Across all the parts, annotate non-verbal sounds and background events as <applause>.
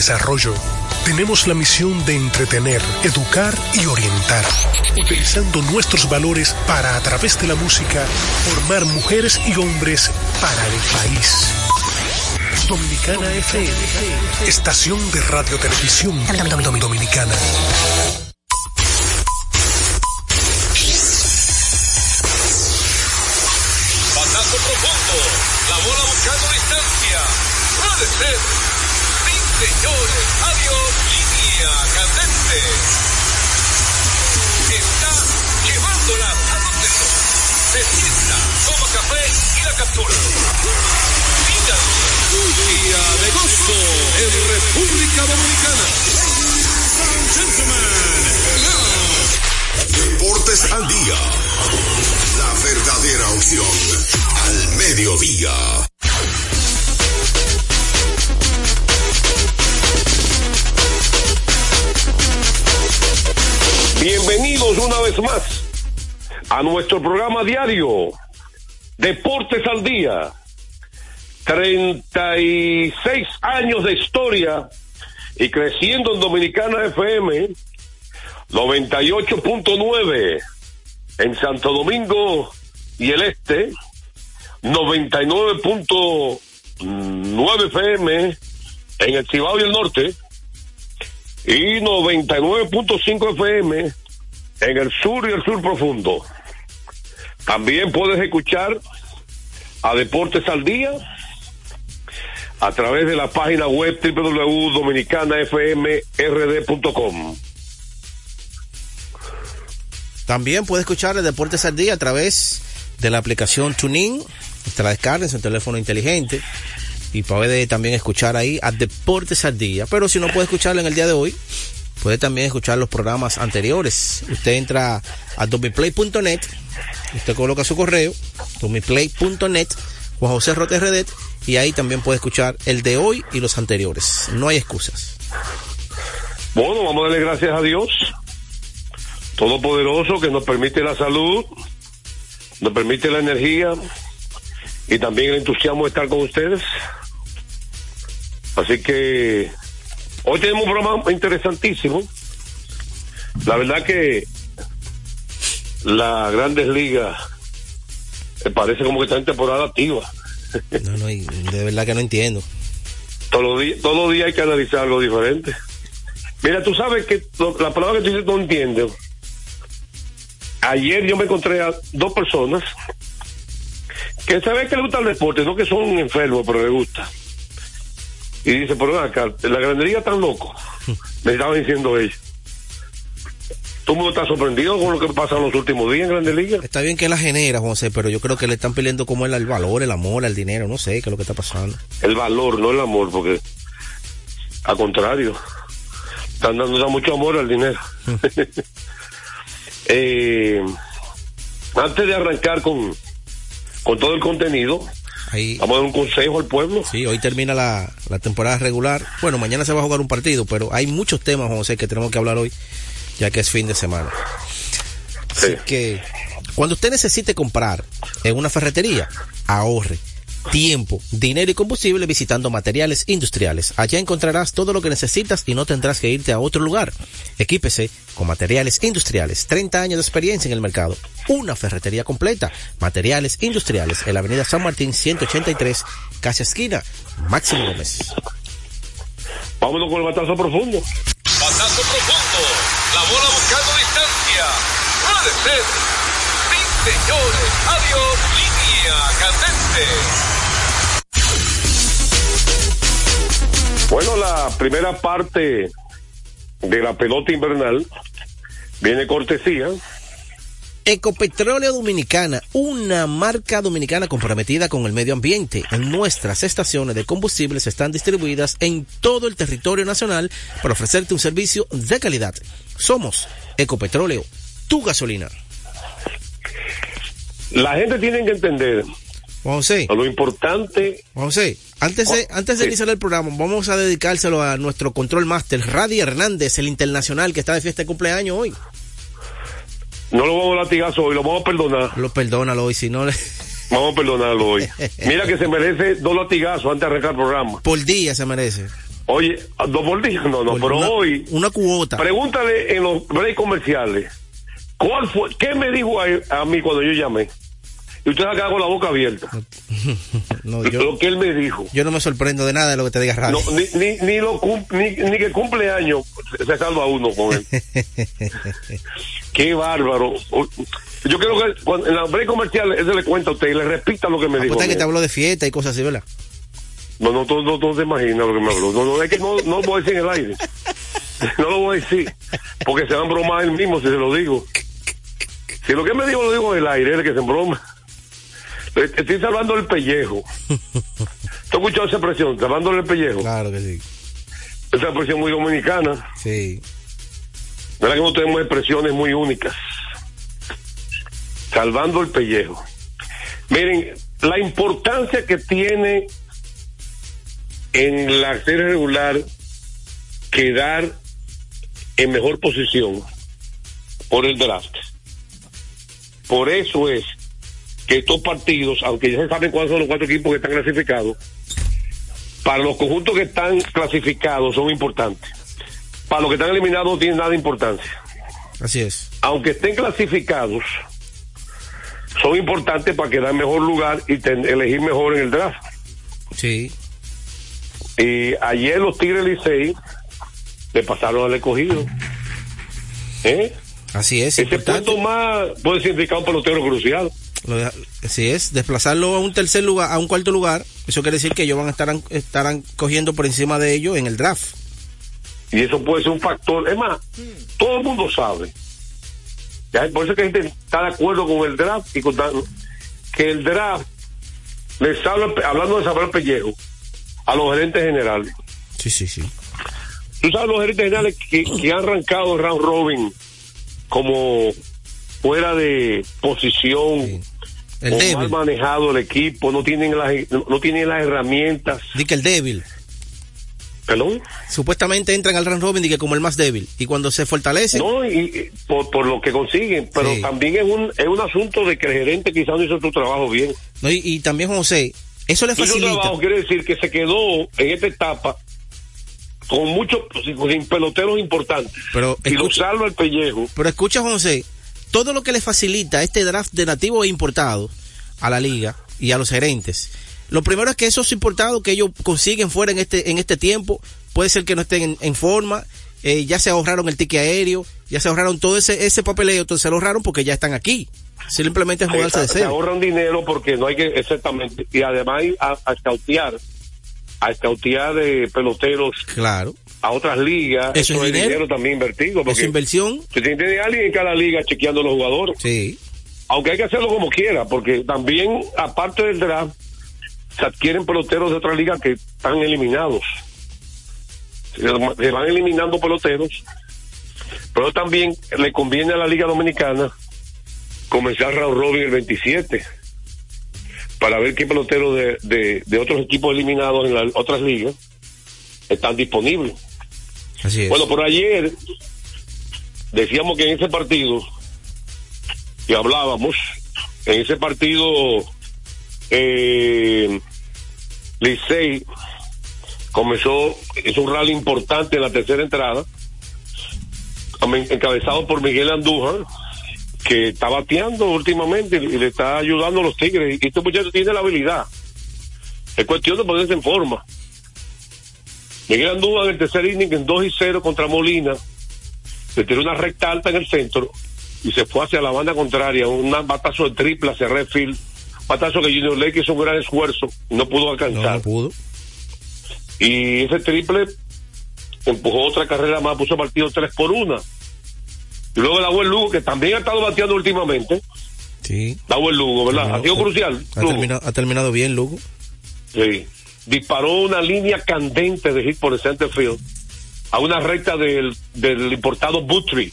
desarrollo, tenemos la misión de entretener, educar y orientar, utilizando nuestros valores para, a través de la música, formar mujeres y hombres para el país. Dominicana FM, estación de radio televisión dominicana. Batazo profundo. La bola buscando distancia. Puede. Señores. Adiós. Línea candente. Está llevándola a donde no. Se sienta, toma café y la captura. Mira. Día de gozo en República Dominicana. Deportes al día. La verdadera opción al mediodía. Una vez más a nuestro programa diario Deportes al Día. 36 años de historia y creciendo en Dominicana FM 98.9 en Santo Domingo y el Este 99.9 FM en el Cibao y el Norte y 99.5 FM en el sur y el sur profundo. También puedes escuchar a Deportes al Día a través de la página web www.dominicanafmrd.com. También puede escuchar el Deportes al Día a través de la aplicación TuneIn. Usted la descarga en su teléfono inteligente y puede también escuchar ahí a Deportes al Día. Pero si no puede escucharlo en el día de hoy, puede también escuchar los programas anteriores. Usted entra a domiplay.net, usted coloca su correo, domiplay.net, Juan José Rote RD, y ahí también puede escuchar el de hoy y los anteriores. No hay excusas. Bueno, vamos a darle gracias a Dios, Todopoderoso, que nos permite la salud, nos permite la energía y también el entusiasmo de estar con ustedes. Así que hoy tenemos un programa interesantísimo. La verdad que la Grandes Ligas me parece como que está en temporada activa. No, no, de verdad que no entiendo. Todos los días, todos los días hay que analizar algo diferente. Mira, tú sabes que lo- la palabra que tú dices no entiendo. Ayer yo me encontré a dos personas que saben que les gusta el deporte, no que son enfermos, pero les gusta. Y dice, pero ven acá, la grandería tan loco. <laughs> Me estaban diciendo ellos. Todo el mundo está sorprendido con lo que pasa en los últimos días en Grandes Ligas. Está bien que la genera, José, pero yo creo que le están pidiendo como el, el valor, el amor, el dinero, no sé qué es lo que está pasando. El valor, no el amor, porque al contrario, están dando mucho amor al dinero. <laughs> <laughs> Eh, antes de arrancar con, con todo el contenido, Ahí, vamos a dar un consejo al pueblo. sí, hoy termina la, la temporada regular. Bueno, mañana se va a jugar un partido, pero hay muchos temas, José, que tenemos que hablar hoy, ya que es fin de semana. Sí. que cuando usted necesite comprar en una ferretería, ahorre tiempo, dinero y combustible visitando materiales industriales. Allá encontrarás todo lo que necesitas y no tendrás que irte a otro lugar. Equípese con materiales industriales. 30 años de experiencia en el mercado. Una ferretería completa. Materiales industriales en la avenida San Martín 183, casi esquina. Máximo Gómez. Vámonos con el batazo profundo. Batazo profundo. La bola buscando distancia. Puede ser. Sí, señores. Adiós. Línea candente. Bueno, la primera parte de la pelota invernal Viene cortesía. Ecopetróleo Dominicana, una marca dominicana comprometida con el medio ambiente. En nuestras estaciones de combustibles están distribuidas en todo el territorio nacional para ofrecerte un servicio de calidad. Somos Ecopetróleo, tu gasolina. La gente tiene que entender José, lo importante. José, antes de, antes de Sí. iniciar el programa, vamos a dedicárselo a nuestro control master, Radi Hernández, el internacional que está de fiesta de cumpleaños hoy. No lo vamos a latigazo hoy, lo vamos a perdonar. Lo perdónalo hoy, si no le... Vamos a perdonarlo hoy. Mira que se merece dos latigazos antes de arrancar el programa. Por día se merece. Oye, dos por día, no, no, Por pero una, hoy, Una cuota. pregúntale en los breaks comerciales, ¿cuál fue, qué me dijo a, a mí cuando yo llamé? Y usted acá con la boca abierta. <laughs> No, Lo que él me dijo. yo no me sorprendo de nada de lo que te diga Radi. No, ni, ni, ni, lo cum- ni, ni que cumple años se salva uno con él. <laughs> Qué bárbaro. Yo creo que cuando, en la break comercial él se le cuenta a usted y le repita lo que me dijo. Apuesta a que te habló de fiesta y cosas así, ¿verdad? No, no, no, no, no se imagina lo que me habló. No, no, es que no, no lo voy a decir en el aire. <laughs> No lo voy a decir. Porque se van a bromar él mismo si se lo digo. Si lo que me dijo lo digo en el aire, el que se broma. Estoy salvando el pellejo. <laughs> ¿Tú has escuchado esa expresión? Salvándole el pellejo. Claro que sí. Esa expresión muy dominicana. Sí. ¿Verdad que no tenemos expresiones muy únicas? Salvando el pellejo. Miren, la importancia que tiene en la serie regular quedar en mejor posición por el draft. Por eso es que estos partidos, aunque ya se saben cuáles son los cuatro equipos que están clasificados, para los conjuntos que están clasificados son importantes. Para los que están eliminados no tienen nada de importancia. Así es. Aunque estén clasificados, son importantes para quedar en mejor lugar y ten- elegir mejor en el draft. Sí. Y ayer los Tigres Licey le pasaron al escogido. ¿Eh? Así es. Ese importante. punto más puede significar un pelotero crucial. Así es. Desplazarlo a un tercer lugar, a un cuarto lugar. Eso quiere decir que ellos van a estar estarán cogiendo por encima de ellos en el draft. Y eso puede ser un factor. Es más, todo el mundo sabe. Ya, por eso que la gente está de acuerdo con el draft y con que el draft les habla, hablando de saber el pellejo, a los gerentes generales. Sí, sí, sí. Tú sabes los gerentes generales que, que han arrancado el round robin como fuera de posición Sí. El o mal manejado el equipo, no tienen las no tienen las herramientas. Di que el débil. ¿Perdón? Supuestamente entran al round robin y que como el más débil. Y cuando se fortalece, No, y, y por, por lo que consiguen, pero Sí. también es un es un asunto de que el gerente quizás no hizo su trabajo bien. no, y, y también José, eso le Hizo su facilita. trabajo quiere decir que se quedó en esta etapa con muchos sin, peloteros importantes. Pero y lo escucha- salva el pellejo. Pero escucha, José, todo lo que le facilita este draft de nativos e importados a la liga y a los gerentes. Lo primero es que esos importados que ellos consiguen fuera en este, en este tiempo, puede ser que no estén en, en forma, eh, ya se ahorraron el ticket aéreo, ya se ahorraron todo ese, ese papeleo, entonces se lo ahorraron porque ya están aquí. Simplemente es mudarse de se, sede. ahorran dinero porque no hay que exactamente y además hay a, a escautear a escautear de peloteros Claro. a otras ligas Eso es dinero. también invertido Es porque inversión. se tiene alguien en cada liga chequeando los jugadores Sí. aunque hay que hacerlo como quiera porque también aparte del draft se adquieren peloteros de otras ligas que están eliminados se se van eliminando peloteros pero también le conviene a la liga dominicana comenzar round robin el 27 para ver qué peloteros de, de, de otros equipos eliminados en las otras ligas están disponibles. Así es. Bueno, por ayer decíamos que en ese partido, y hablábamos, en ese partido, eh, Licey comenzó, hizo un rally importante en la tercera entrada, encabezado por Miguel Andújar, que está bateando últimamente y le está ayudando a los Tigres. Y este muchacho tiene la habilidad. Es cuestión de ponerse en forma. Miguel Andújar en el tercer inning en 2 y 0 contra Molina. Le tiró una recta alta en el centro y se fue hacia la banda contraria. Un batazo de triple hacia Redfield. Batazo que Junior Lake hizo un gran esfuerzo. No pudo alcanzar. no pudo. Y ese triple empujó otra carrera más, puso partido 3 por 1. Y luego Dawel Lugo, que también ha estado bateando últimamente. Sí. Dawel Lugo, ¿verdad? Ha sido crucial. Ha Lugo. terminado, ha terminado bien, Lugo. Sí. Disparó una línea candente de hit por el center field a una recta del, del importado Buttrey.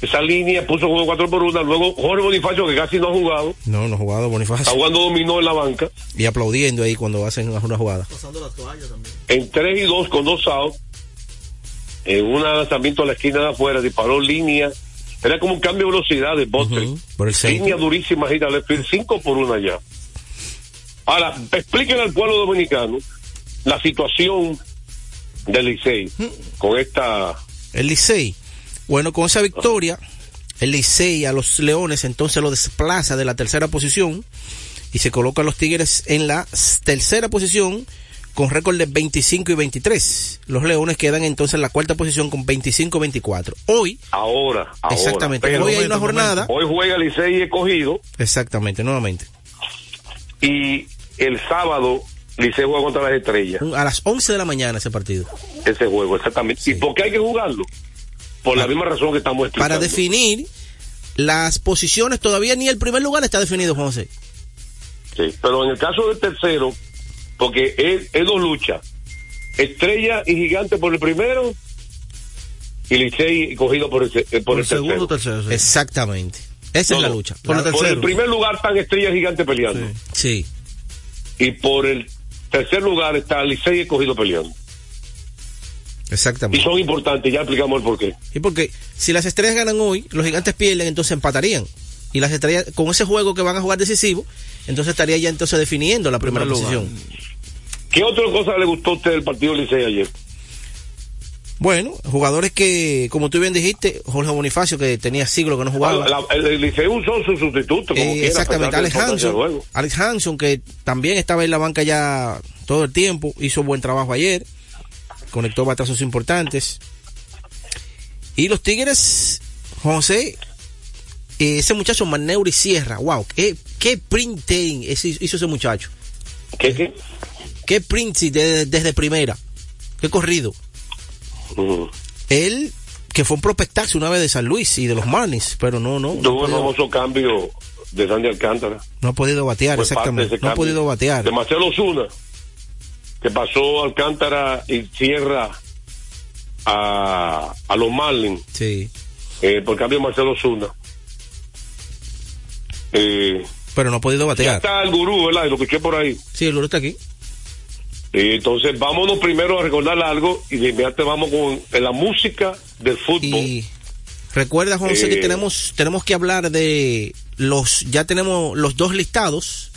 Esa línea puso juego 4 por 1. Luego Jorge Bonifacio, que casi no ha jugado, No, no ha jugado está Bonifacio. jugando dominó en la banca. Y aplaudiendo ahí cuando hacen una jugada. En 3 y 2 con dos outs. En un lanzamiento a la esquina de afuera, disparó línea. Era como un cambio de velocidad de centro. Línea durísima, gira field, 5 por 1 allá. Ahora, explíquenle al pueblo dominicano la situación del Licey con esta El Licey. Bueno, con esa victoria, el Licey a los Leones entonces lo desplaza de la tercera posición y se coloca a los Tigres en la tercera posición con récord de 25 y 23. Los Leones quedan entonces en la cuarta posición con 25 y 24. Hoy, ahora, ahora. exactamente, Pero hoy hay una jornada. hoy juega Licey escogido Exactamente, nuevamente. y el sábado Licey juega contra las estrellas. A las 11 de la mañana ese partido. Ese juego, exactamente. ¿Y por qué hay que jugarlo? Por la misma razón que estamos explicando. Para definir las posiciones, todavía ni el primer lugar está definido, José. Sí, pero en el caso del tercero, porque es, es dos luchas. Estrella y gigante por el primero y Licey cogido por el, eh, por Por el el segundo tercero. tercero. sí. Exactamente. Esa No, es la lucha. Por el Por el tercero. primer lugar están Estrella y Gigante peleando. Sí. Sí, Y por el tercer lugar está Licey y Cogido peleando. Y exactamente. son importantes, ya explicamos el porqué. Y porque si las estrellas ganan hoy, los gigantes pierden, entonces empatarían. Y las estrellas, con ese juego que van a jugar decisivo, entonces estaría ya entonces definiendo la primera Primer lugar. ¿Qué otra cosa le gustó a usted del partido Licey ayer? Bueno, jugadores que, como tú bien dijiste, Jorge Bonifacio, que tenía siglos que no jugaba. La- el, el Licey usó su sustituto. Como Eh, quiera, exactamente, Alex la Hanson. Alex Hanson, que también estaba en la banca ya todo el tiempo, hizo buen trabajo ayer, conectó batazos importantes. Y los Tigres, José, eh, ese muchacho Maneuri Sierra, wow, qué, qué printing hizo ese muchacho. ¿Qué, qué? Qué print desde, desde primera, qué corrido. Ujú. Él, que fue un prospectazo una vez de San Luis y de los Marlins, pero no, no, no, Tuvo podido- famoso cambio de Sandy Alcántara. no ha podido batear, exactamente, no ha podido batear. De Marcelo Zuna, que pasó Alcántara y Sierra a, a los Marlins, Sí. eh, por cambio de Marcelo Zuna. Eh, pero no ha podido ya batear. está el gurú, ¿verdad? Lo escuché por ahí. Sí, el gurú está aquí. Eh, entonces, vámonos primero a recordar algo y de inmediato vamos con eh, la música del fútbol. Y recuerda, José, que Eh. tenemos, tenemos que hablar de los, ya tenemos los dos listados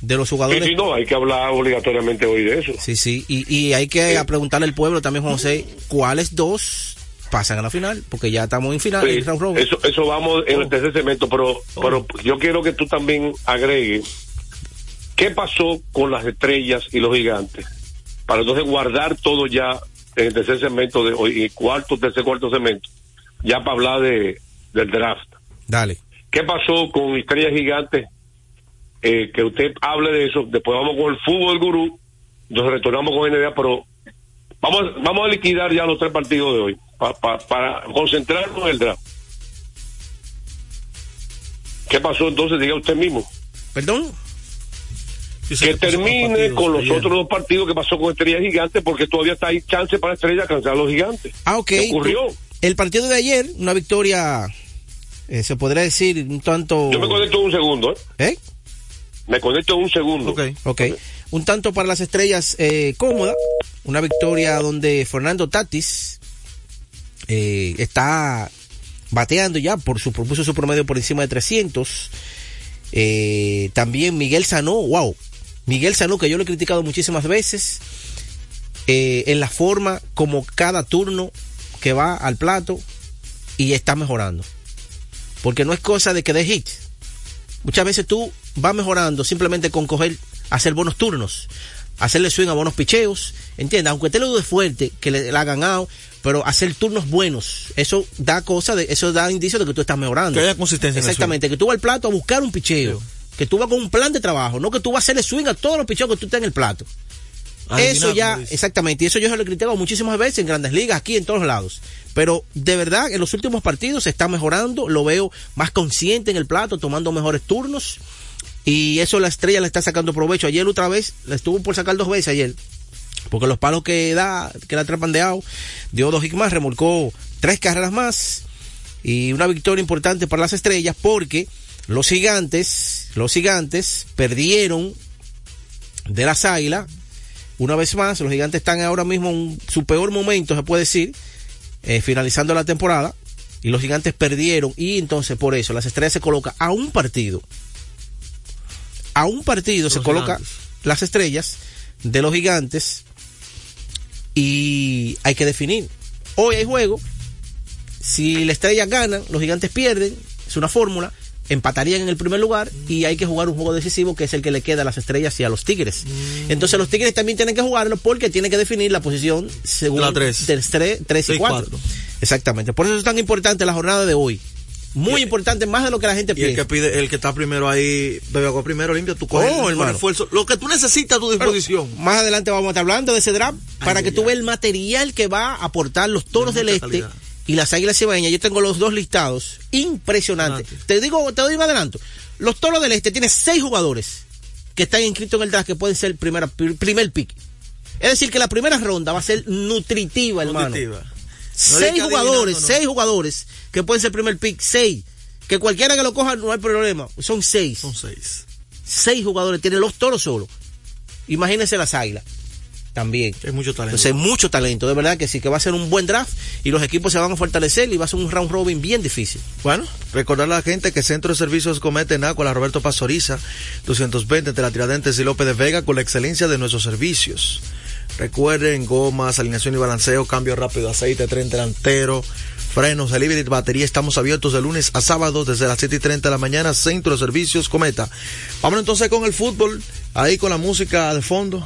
de los Sí, jugadores. sí, no, hay que hablar obligatoriamente hoy de eso. Sí, sí, y, y hay que Sí. preguntarle al pueblo también, José, cuáles dos pasan a la final, porque ya estamos en final, Sí, en round eso, eso vamos en el tercer segmento, pero, pero yo quiero que tú también agregues qué pasó con las estrellas y los gigantes, para entonces guardar todo ya en el tercer segmento de hoy, y cuarto, tercer, cuarto segmento, ya para hablar de, del draft. Dale. ¿Qué pasó con estrellas gigantes? Eh, que usted hable de eso, después vamos con el fútbol gurú, entonces retornamos con NBA, pero vamos, vamos a liquidar ya los tres partidos de hoy, pa- pa- para concentrarnos en el draft. ¿Qué pasó entonces? Diga usted mismo. ¿Perdón? Sí, Que puso termine partidos con los ayer. otros dos partidos que pasó con Estrellas Gigantes, porque todavía está ahí chance para Estrellas alcanzar a los Gigantes. Ah, ok. ¿Qué ocurrió? El partido de ayer, una victoria, eh, se podría decir un tanto... Yo me conecto un segundo, ¿eh? ¿Eh? Me conecto un segundo. Ok. Ok. Un tanto para las estrellas eh, cómoda. Una victoria donde Fernando Tatis eh, está bateando ya por su propuso su promedio por encima de 300. Eh, también Miguel Sanó, wow. Miguel Sanó, que yo lo he criticado muchísimas veces, eh, en la forma como cada turno que va al plato y está mejorando. Porque no es cosa de que dé hit. Muchas veces tú vas mejorando simplemente con coger, hacer buenos turnos, hacerle swing a buenos picheos, ¿entiendes? Aunque te lo de fuerte, que le, hagan out, pero hacer turnos buenos, eso da cosa de, eso da indicio de que tú estás mejorando. Que haya consistencia en el Exactamente, que tú vas al plato a buscar un picheo, que tú vas con un plan de trabajo, no que tú vas a hacerle swing a todos los picheos que tú estás en el plato. Eso ya, exactamente, y eso yo se lo he criticado muchísimas veces en grandes ligas, aquí en todos lados. Pero de verdad, en los últimos partidos se está mejorando, lo veo más consciente en el plato, tomando mejores turnos. Y eso la estrella le está sacando provecho. Ayer otra vez, le estuvo por sacar dos veces ayer. Porque los palos que da, que la atrapan de out, dio dos hits más, remolcó tres carreras más. Y una victoria importante para las estrellas porque los gigantes, los gigantes perdieron de las águilas. Una vez más, los gigantes están ahora mismo en su peor momento, se puede decir, eh, finalizando la temporada. Y los gigantes perdieron. Y entonces por eso las estrellas se colocan a un partido. A un partido se Los coloca gigantes. las estrellas de los gigantes. Y hay que definir. Hoy hay juego. Si la estrella ganan, los gigantes pierden. Es una fórmula. Empatarían en el primer lugar y hay que jugar un juego decisivo que es el que le queda a las estrellas y a los tigres. Mm. Entonces los tigres también tienen que jugarlo porque tienen que definir la posición según La tres. del 3 y Tres y 4. cuatro. Exactamente. Por eso es tan importante la jornada de hoy. Muy importante, más de lo que la gente Y el que pide, el que está primero ahí, bebe agua primero, limpia tu coge Oh, el esfuerzo. Lo que tú necesitas a tu disposición. Más adelante vamos a estar hablando de ese draft para que ay, tú veas el material que va a aportar los toros De del este calidad. Y las águilas cibaeñas. Yo tengo los dos listados. Impresionante. Te digo, te doy un adelanto. Los toros del este tienen seis jugadores que están inscritos en el draft que pueden ser primera, pr- primer pick. Es decir, que la primera ronda va a ser nutritiva, hermano. Nutritiva. No seis jugadores, no. seis jugadores que pueden ser primer pick, seis. Que cualquiera que lo coja no hay problema. Son seis. Son seis. Seis jugadores tienen los toros solo. Imagínense las águilas. También. Hay mucho talento. Entonces, mucho talento, de verdad que sí, que va a ser un buen draft y los equipos se van a fortalecer y va a ser un round robin bien difícil. Bueno, recordar a la gente que Centro de Servicios Cometa en Agua, la Roberto Pastoriza, 220 entre la Tiradentes y López de Vega, con la excelencia de nuestros servicios. Recuerden, gomas, alineación y balanceo, cambio rápido, aceite, tren delantero, frenos, delivery, batería. Estamos abiertos de lunes a sábado desde las 7 y 30 de la mañana, Centro de Servicios Cometa. Vamos entonces con el fútbol, ahí con la música de fondo.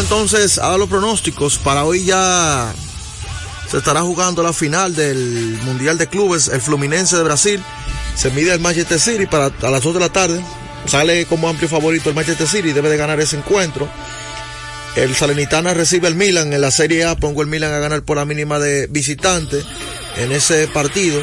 Entonces a los pronósticos. Para hoy ya se estará jugando la final del Mundial de Clubes. El Fluminense de Brasil se mide al Manchester City para a las 2 de la tarde. Sale como amplio favorito el Manchester City. Debe de ganar ese encuentro. El Salernitana recibe al Milan en la Serie A. Pongo el Milan a ganar por la mínima de visitante en ese partido.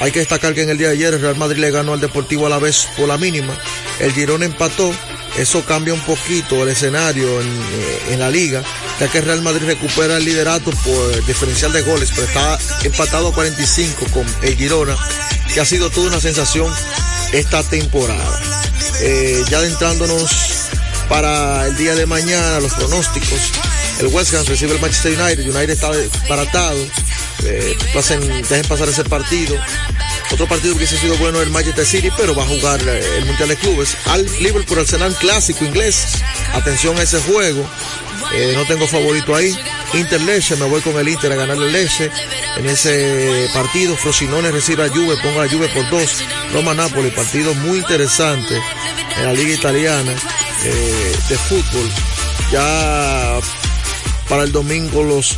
Hay que destacar que en el día de ayer el Real Madrid le ganó al Deportivo a la vez por la mínima. El Girón empató. Eso cambia un poquito el escenario en, eh, en la liga, ya que Real Madrid recupera el liderato por diferencial de goles, pero está empatado a 45 con el Girona, que ha sido toda una sensación esta temporada. Eh, ya adentrándonos para el día de mañana, los pronósticos. El West Ham recibe el Manchester United. United está baratado. Eh, pasen, dejen pasar ese partido. Otro partido que hubiese sido bueno el Manchester City, pero va a jugar eh, el Mundial de Clubes. Al Liverpool Arsenal clásico inglés. Atención a ese juego. Eh, no tengo favorito ahí. Inter Leche, me voy con el Inter a ganarle Leche. En ese partido, Frosinone recibe a Juve, pongo a Juve por dos. Roma Napoli, partido muy interesante en la liga italiana eh, de fútbol. Ya para el domingo los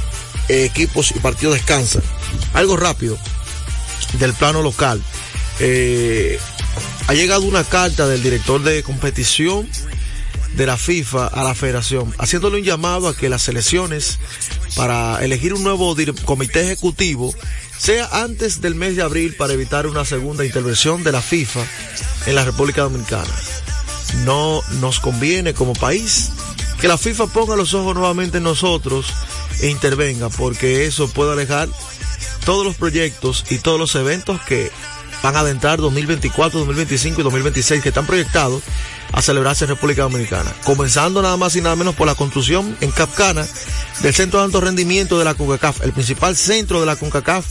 equipos y partidos descansan. Algo rápido del plano local. Eh, ha llegado una carta del director de competición de la FIFA a la federación, haciéndole un llamado a que las elecciones para elegir un nuevo comité ejecutivo sea antes del mes de abril para evitar una segunda intervención de la FIFA en la República Dominicana. No nos conviene como país que la FIFA ponga los ojos nuevamente en nosotros e intervenga, porque eso puede alejar todos los proyectos y todos los eventos que van a adentrar 2024, 2025 y 2026 que están proyectados a celebrarse en República Dominicana. Comenzando nada más y nada menos por la construcción en Capcana del Centro de Alto Rendimiento de la CONCACAF, el principal centro de la CONCACAF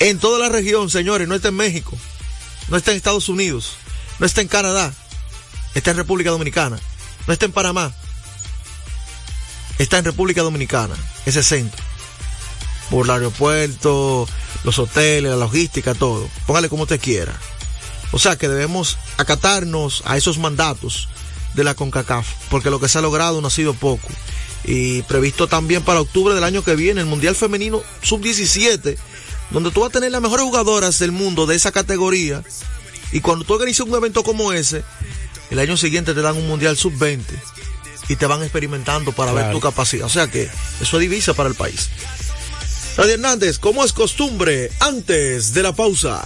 en toda la región, señores, no está en México, no está en Estados Unidos, no está en Canadá, está en República Dominicana, no está en Panamá, está en República Dominicana, ese centro por el aeropuerto, los hoteles, la logística, todo. Póngale como usted quiera. O sea que debemos acatarnos a esos mandatos de la CONCACAF, porque lo que se ha logrado no ha sido poco. Y previsto también para octubre del año que viene el Mundial Femenino Sub-17 donde tú vas a tener las mejores jugadoras del mundo de esa categoría. Y cuando tú organizas un evento como ese, el año siguiente te dan un mundial sub-20 y te van experimentando para ver tu capacidad. O sea que eso es divisa para el país. Radio Hernández, como es costumbre, antes de la pausa.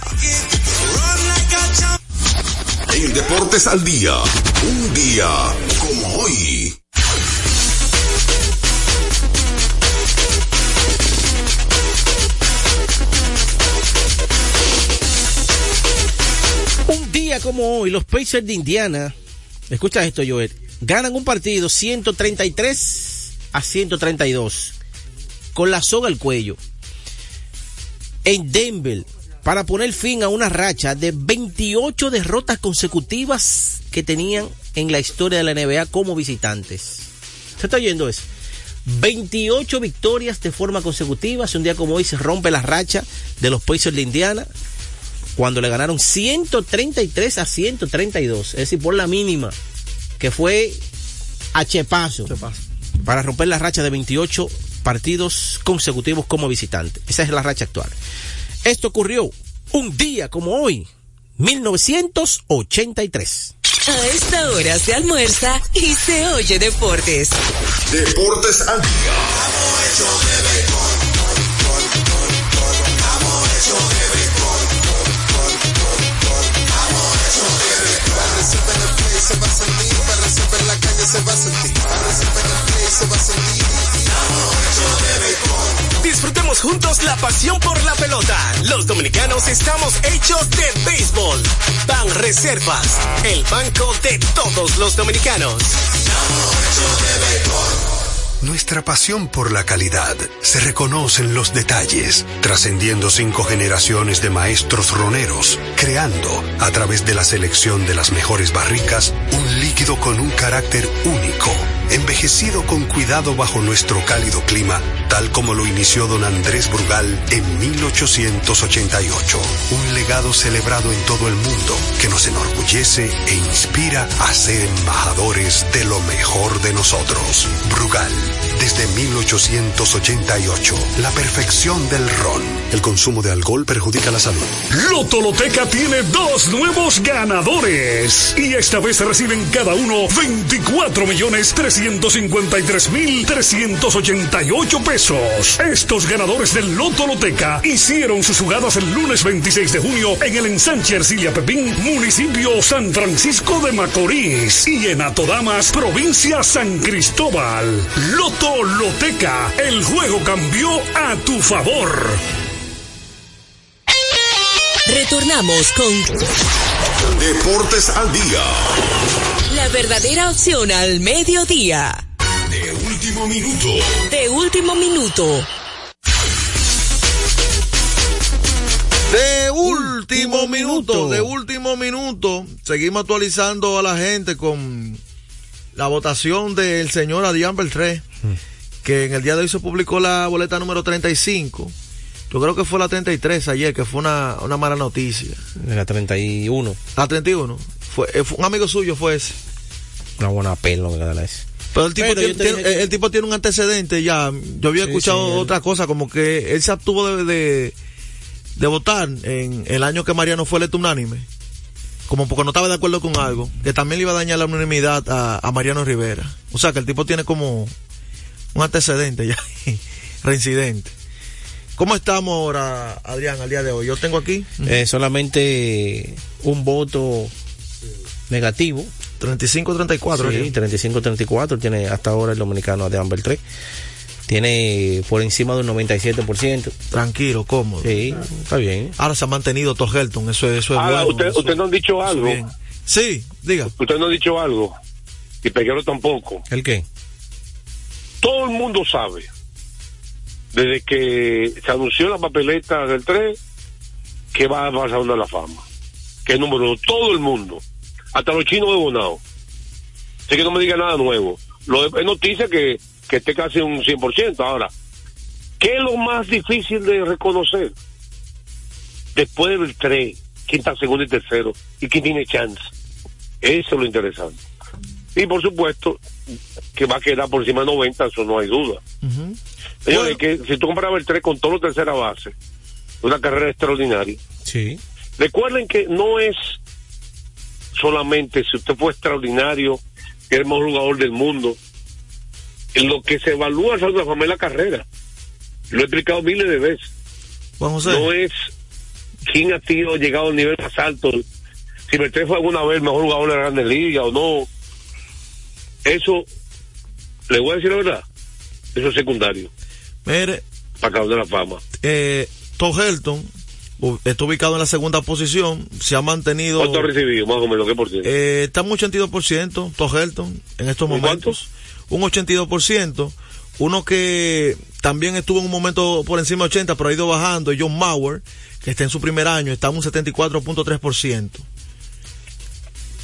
En Deportes al Día, un día como hoy. Un día como hoy, los Pacers de Indiana, escucha esto, Joel, ganan un partido 133 a 132 con la soga al cuello en Denver para poner fin a una racha de 28 derrotas consecutivas que tenían en la historia de la NBA como visitantes. ¿Se está oyendo eso? 28 victorias de forma consecutiva. Si un día como hoy se rompe la racha de los Pacers de Indiana cuando le ganaron 133 a 132, es decir, por la mínima, que fue a chepazo, para romper la racha de 28 partidos consecutivos como visitante. Esa es la racha actual. Esto ocurrió un día como hoy, 1983. A esta hora se almuerza y se oye deportes. Deportes al Día. Juntos la pasión por la pelota. Los dominicanos estamos hechos de béisbol. Ban Reservas, el banco de todos los dominicanos. Nuestra pasión por la calidad se reconoce en los detalles, trascendiendo cinco generaciones de maestros roneros, creando, a través de la selección de las mejores barricas, un líquido con un carácter único, envejecido con cuidado bajo nuestro cálido clima, tal como lo inició don Andrés Brugal en 1888. Un legado celebrado en todo el mundo que nos enorgullece e inspira a ser embajadores de lo mejor de nosotros. Brugal, desde 1888, la perfección del ron. El consumo de alcohol perjudica la salud. Lotoloteca tiene dos nuevos ganadores y esta vez reciben cada uno 24 millones 300 353.388 pesos. Estos ganadores del Loto Loteca hicieron sus jugadas el lunes 26 de junio en el ensanche Ercilia Pepín, municipio San Francisco de Macorís y en Atodamas, provincia San Cristóbal. Loto Loteca, el juego cambió a tu favor. Retornamos con Deportes al Día la verdadera opción al mediodía. De último minuto. De último minuto. De último minuto, de último minuto, seguimos actualizando a la gente con la votación del señor Adrián Beltré, que en el día de hoy se publicó la boleta número 35. Yo creo que fue la 33 ayer, que fue una, una mala noticia. La 31, La 31. Fue, eh, fue- un amigo suyo fue ese. Una buena pelo que. Pero el tipo, Pero tiene, que- el tipo tiene un antecedente ya. Yo había Sí, escuchado sí, él- otra cosa, como que él se abstuvo de, de, de votar en el año que Mariano fue electo unánime. Como porque no estaba de acuerdo con algo, que también le iba a dañar la unanimidad a, a Mariano Rivera. O sea que el tipo tiene como un antecedente ya, <laughs> reincidente. ¿Cómo estamos ahora, Adrián, al día de hoy? Yo tengo aquí Eh, solamente un voto negativo. 35-34. Sí, 35-34 tiene hasta ahora el dominicano de Amber 3. Tiene por encima de un 97%. Tranquilo, cómodo. Sí, está bien. Ahora se ha mantenido Todd Helton, eso, es- eso es Ahora, bueno. usted, eso- usted no ha dicho algo. bien. Sí, diga. Usted no ha dicho algo. Y Peguero tampoco. ¿El qué? Todo el mundo sabe, desde que se anunció la papeleta del 3, que va a pasar una la fama. Que es número uno. Todo el mundo. Hasta los chinos de Bonao. Así que no me diga nada nuevo. Lo es noticia que, que esté casi un 100%. Ahora, ¿qué es lo más difícil de reconocer? Después del 3, quién está segundo y tercero y quién tiene chance. Eso es lo interesante. Y por supuesto, que va a quedar por encima de 90, eso no hay duda. Señores, Bueno. que si tú comprabas el 3 con todos los tercera base, una carrera extraordinaria. Sí. Recuerden que no es solamente si usted fue extraordinario, que es el mejor jugador del mundo. En lo que se evalúa es la la carrera. Lo he explicado miles de veces. Juan José. No es quién ha sido llegado al nivel más alto. Si Mercedes fue alguna vez el mejor jugador de la Grande Liga o no. Eso, le voy a decir la verdad, eso es secundario Mire, para causa de la fama. eh, u- está ubicado en la segunda posición, se ha mantenido... ¿Cuánto ha recibido? Más o menos, ¿qué por ciento? Eh, está en un 82%, Todd Helton, en estos ¿Un momentos. Un 82%. Uno que también estuvo en un momento por encima de 80, pero ha ido bajando, John Mauer, que está en su primer año, está en un 74.3%.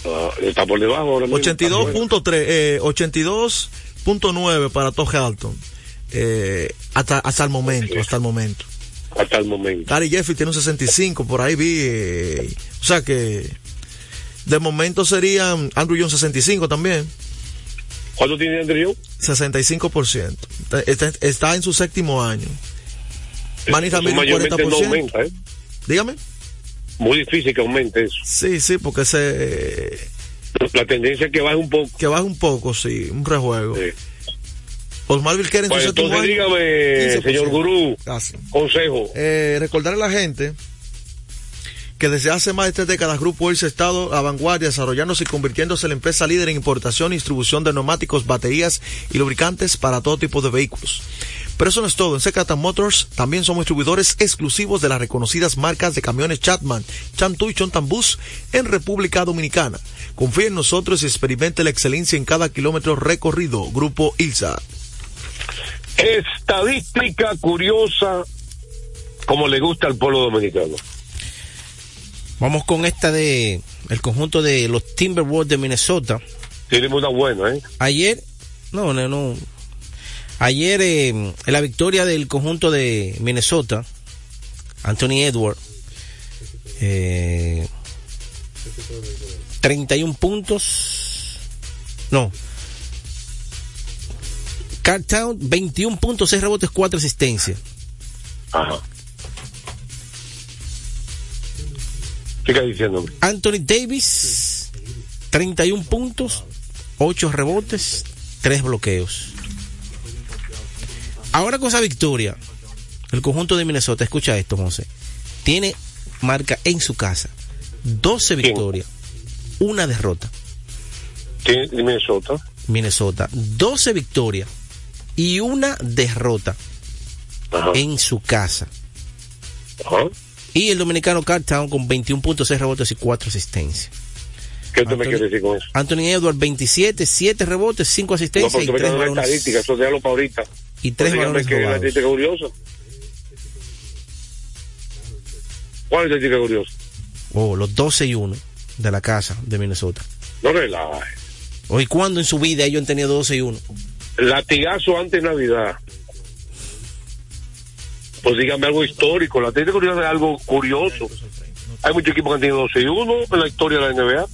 Ah, está por debajo ahora mismo. Está bueno. 82.3, eh, 82.9 para Todd Helton. Eh, hasta, hasta el momento, hasta el momento. Hasta el momento. Gary Jeffrey tiene un 65, por ahí vi. eh, o sea que de momento serían Andrew Jones 65 también. ¿Cuánto tiene Andrew Jones? 65%. Está, está- está en su séptimo año. Manny Ramírez un mayormente no 40%. aumenta, ¿eh? Dígame. Muy difícil que aumente eso. Sí, sí, porque se La tendencia es que baje un poco. que baje un poco, sí, un rejuego. Osmar Vilquera en Pues entonces dígame, 15%. señor Gurú, Gracias. consejo. Eh, recordarle a la gente que desde hace más de tres décadas Grupo Ilse ha estado a vanguardia desarrollándose y convirtiéndose en la empresa líder en importación y distribución de neumáticos, baterías y lubricantes para todo tipo de vehículos. Pero eso no es todo. En Secata Motors también somos distribuidores exclusivos de las reconocidas marcas de camiones Chatman, Chantu y Chontambus en República Dominicana. Confíe en nosotros y experimente la excelencia en cada kilómetro recorrido. Grupo ILSA. Estadística curiosa, como le gusta al pueblo dominicano. Vamos con esta de el conjunto de los Timberwolves de Minnesota. Tiene una buena, ¿eh? Ayer, no, no, no. Ayer eh, en la victoria del conjunto de Minnesota, Anthony Edward, eh, 31 puntos, no. Cartown, 21 puntos, 6 rebotes, 4 asistencias. Ajá. Siga diciéndome. Anthony Davis, 31 puntos, 8 rebotes, 3 bloqueos. Ahora con esa victoria, el conjunto de Minnesota, escucha esto, José, tiene marca en su casa 12 victorias, una derrota. Minnesota. Minnesota, 12 victorias y una derrota en su casa. Y el dominicano Cartown con 21 puntos, 6 rebotes y 4 asistencias. ¿Qué usted me Anthony- quiere decir con eso? Anthony Edwards 27, 7 rebotes, 5 No, asistencias porque y tú me 3 das una balones, estadística, eso déjalo para ahorita. y tres Pues dígame balones que la robados. estadística curiosa. ¿Cuál es la estadística curiosa? Oh, los 12 y 1 de la casa de Minnesota. No relaje. Hoy, ¿cuándo en su vida ellos han tenido 12 y 1? Latigazo antes de Navidad. Pues dígame algo histórico. La estadística curiosa es algo curioso. Hay muchos equipos que han tenido 12 y 1 en la historia de la NBA.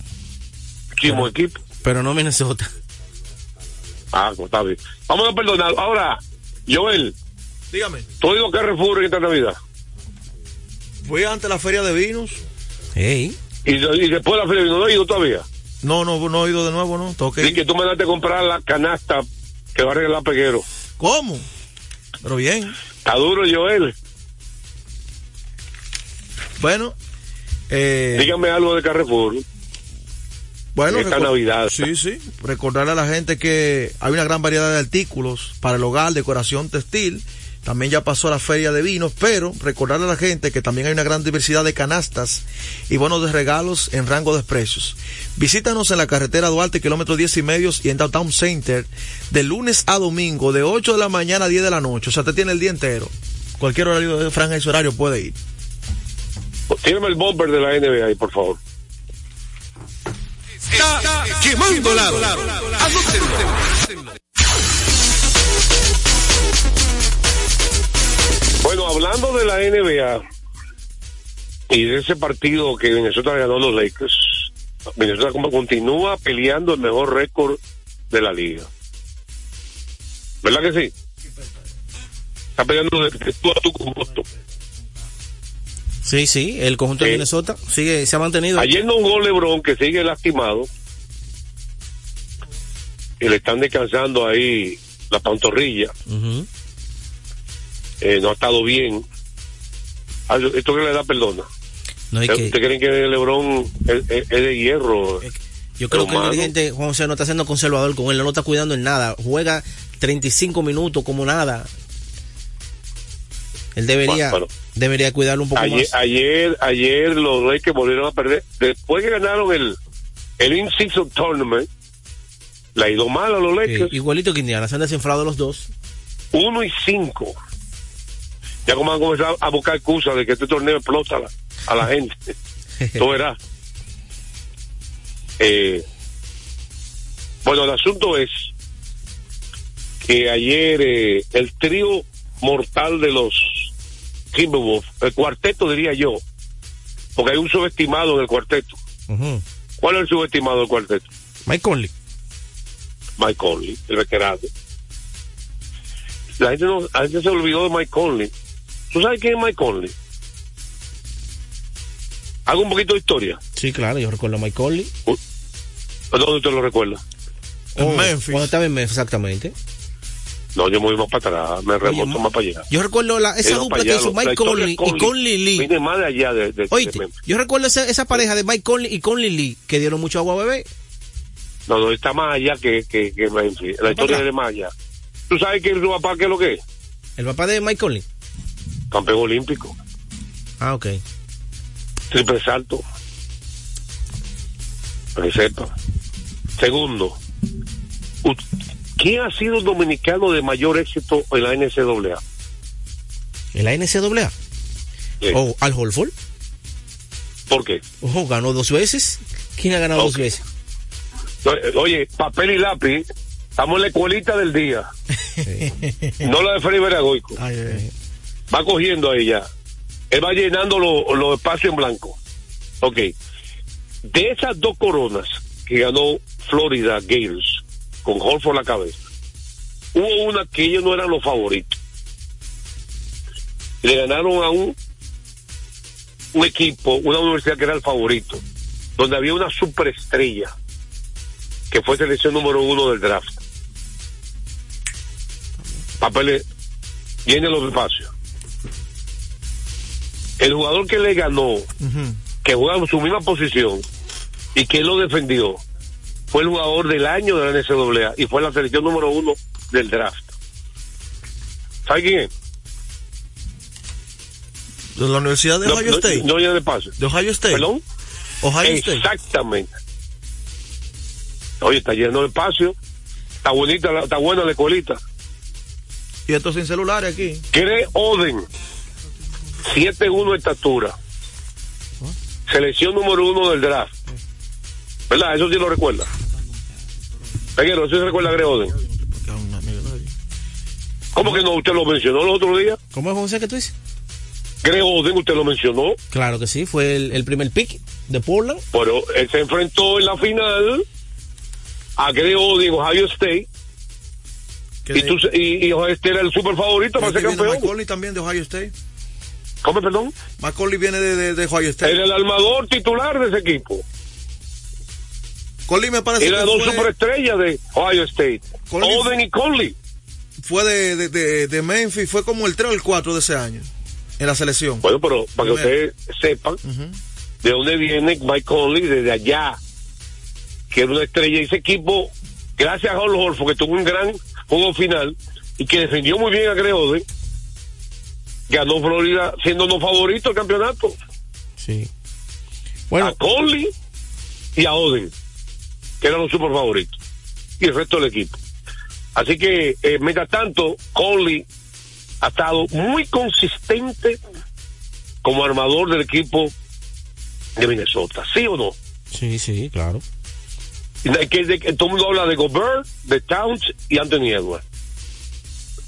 Muchísimos equipos. Pero no Minnesota. Ah, pues está bien. Vamos a perdonar. Ahora, Joel, Dígame. ¿tú has ido a Carrefour en esta Navidad? Fui ante la feria de vinos. Hey. Y, y después de la feria no he ido todavía. No, no, no he ido de nuevo, no. Que Y que tú me das a comprar la canasta que va a regalar Peguero. ¿Cómo? Pero bien. Está duro, Joel. Bueno. Eh, Dígame algo de Carrefour. Bueno, esta Navidad. Sí, sí. Recordarle a la gente que hay una gran variedad de artículos para el hogar, decoración textil. También ya pasó la feria de vinos, pero recordarle a la gente que también hay una gran diversidad de canastas y bonos de regalos en rango de precios. Visítanos en la carretera Duarte, kilómetro 10 y medios y en Downtown Center de lunes a domingo de 8 de la mañana a 10 de la noche. O sea, te tiene el día entero. Cualquier horario de franja y su horario puede ir. Tírame el bumper de la NBA ahí, por favor. Está quemando lado. Hablando de la NBA y de ese partido que Minnesota ganó los Lakers, Minnesota como continúa peleando el mejor récord de la liga. ¿Verdad que sí? Está peleando de tú a tú con Boston. Sí, sí, el conjunto de Eh, Minnesota sigue, se ha mantenido. Ayer no jugó LeBron, que sigue lastimado. Y le están descansando ahí la pantorrilla. Ujú. Eh, no ha estado bien. Ah, ¿Esto que le da perdona? No, y ¿Ustedes que, creen que LeBron es, es- es de hierro? yo creo que el dirigente Juan José no está siendo conservador con él, no lo está cuidando en nada. Juega 35 minutos como nada. Él debería, Bueno, debería cuidarlo un poco Ayer, más. ayer, ayer los Lakers volvieron a perder. Después que ganaron el, el In-Season Tournament, le ha ido mal a los Sí, Lakers. igualito que Indiana, se han desinflado los dos. 1 y 5. Ya como han comenzado a buscar excusas de que este torneo explota a la, a la gente. <laughs> Tú verás. Eh, bueno, el asunto es que ayer eh, el trío mortal de los Timberwolves, el cuarteto diría yo, porque hay un subestimado en el cuarteto. ¿Cuál es el subestimado del cuarteto? Mike Conley. Mike Conley, el veterano. La gente, no, la gente se olvidó de Mike Conley. ¿Tú sabes quién es Mike Conley? Hago un poquito de historia. Sí, claro, yo recuerdo a Mike Conley. ¿Dónde te lo recuerdas? En Oh, Memphis. Cuando estaba en Memphis, exactamente. No, yo me voy más para atrás, me remonto más para allá. Yo recuerdo la, esa ido dupla que hizo Mike Conley y Conley Lee. Viene más de allá de, de- de Oíste, Memphis. yo recuerdo esa, esa pareja de Mike Conley y Conley Lee que dieron mucho agua a bebé. No, no, está más allá que, que, que Memphis. La historia atrás. de más allá. ¿Tú sabes quién es su papá qué es lo que es? El papá de Mike Conley. Campeón olímpico, Ah, ok. triple salto. Para que sepa. Segundo, ¿quién ha sido el dominicano de mayor éxito en la NCAA? En la NCAA. Sí. Oh, Al Holford. ¿Por qué? Ojo, ganó dos veces. ¿Quién ha ganado dos veces? O- Oye, papel y lápiz, estamos en la escuelita del día. <laughs> no la de Freddy Veragoico. Ay, ay, ay. Va cogiendo ahí ya. Él va llenando lo- los espacios en blanco. Ok. De esas dos coronas que ganó Florida Gators con Holford a la cabeza, hubo una que ellos no eran los favoritos. Le ganaron a un, un equipo, una universidad que era el favorito, donde había una superestrella que fue selección número uno del draft. Papeles, llene los espacios. El jugador que le ganó, que jugaba en su misma posición y que lo defendió, fue el jugador del año de la NCAA y fue la selección número uno del draft. ¿Sabe quién es? De la Universidad de No, Ohio no, State. no llene de paso. De Ohio State. ¿Perdón? Ohio State. Exactamente. Oye, está lleno de espacio. Está bonita, está buena la escuelita. Y esto sin celulares aquí. Cree Oden, 7-1 de estatura. Selección número uno del draft. ¿Verdad? Eso sí lo recuerda. Peguero, ¿eso se recuerda a Greg Oden? ¿Cómo que no? ¿Usted lo mencionó el otro día? ¿Cómo es José que tú dices? Greg Oden, ¿usted lo mencionó? Claro que sí, fue el, el primer pick de Portland. Pero él se enfrentó en la final a Greg Oden, Ohio State. Y, tú, y, y Ohio State era el super favorito para ser campeón. Macaulay también de Ohio State. ¿Cómo, perdón? Macaulay viene de, de, de Ohio State. Era el armador titular de ese equipo. Conley me parece Era que dos fue, superestrellas de Ohio State. Conley- Oden y Conley. fue de, de, de, de Memphis, fue como el 3 o el 4 de ese año. En la selección. Bueno, pero para que ustedes sepan de dónde viene Mike Conley, desde allá, que era una estrella. Ese equipo, gracias a Hall Horford, que tuvo un gran juego final y que defendió muy bien a Greg Oden, ganó Florida siendo no favorito al campeonato. Sí. A Bueno, Conley y a Oden, que eran los super favoritos, y el resto del equipo. Así que, eh, mientras tanto, Conley ha estado muy consistente como armador del equipo de Minnesota, ¿sí o no? sí, sí, claro. Que, de- que todo el mundo habla de Gobert, de Towns y Anthony Edwards.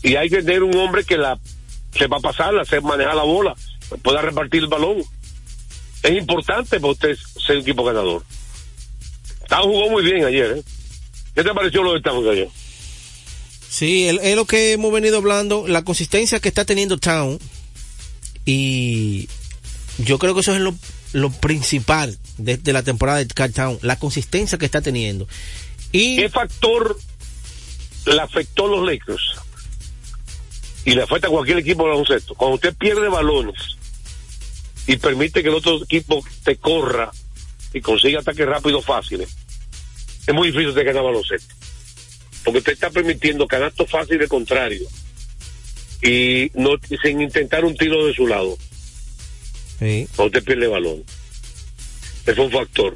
Y hay que tener un hombre que la sepa pasarla, sepa manejar la bola, pueda repartir el balón. Es importante para usted ser un equipo ganador. Towns jugó muy bien ayer, ¿eh? ¿Qué te pareció lo de Towns ayer? Sí, es es lo que hemos venido hablando, la consistencia que está teniendo Town y yo creo que eso es lo, lo principal de, de la temporada de Carl Town, la consistencia que está teniendo. Y ¿Qué factor le afectó a los Lakers? Y le afecta a cualquier equipo de baloncesto. Cuando usted pierde balones y permite que el otro equipo te corra y consiga ataques rápidos fáciles, es muy difícil de ganar baloncesto. Porque usted está permitiendo canastos fáciles contrario y no sin intentar un tiro de su lado. sí, Cuando usted pierde balón. Fue un factor.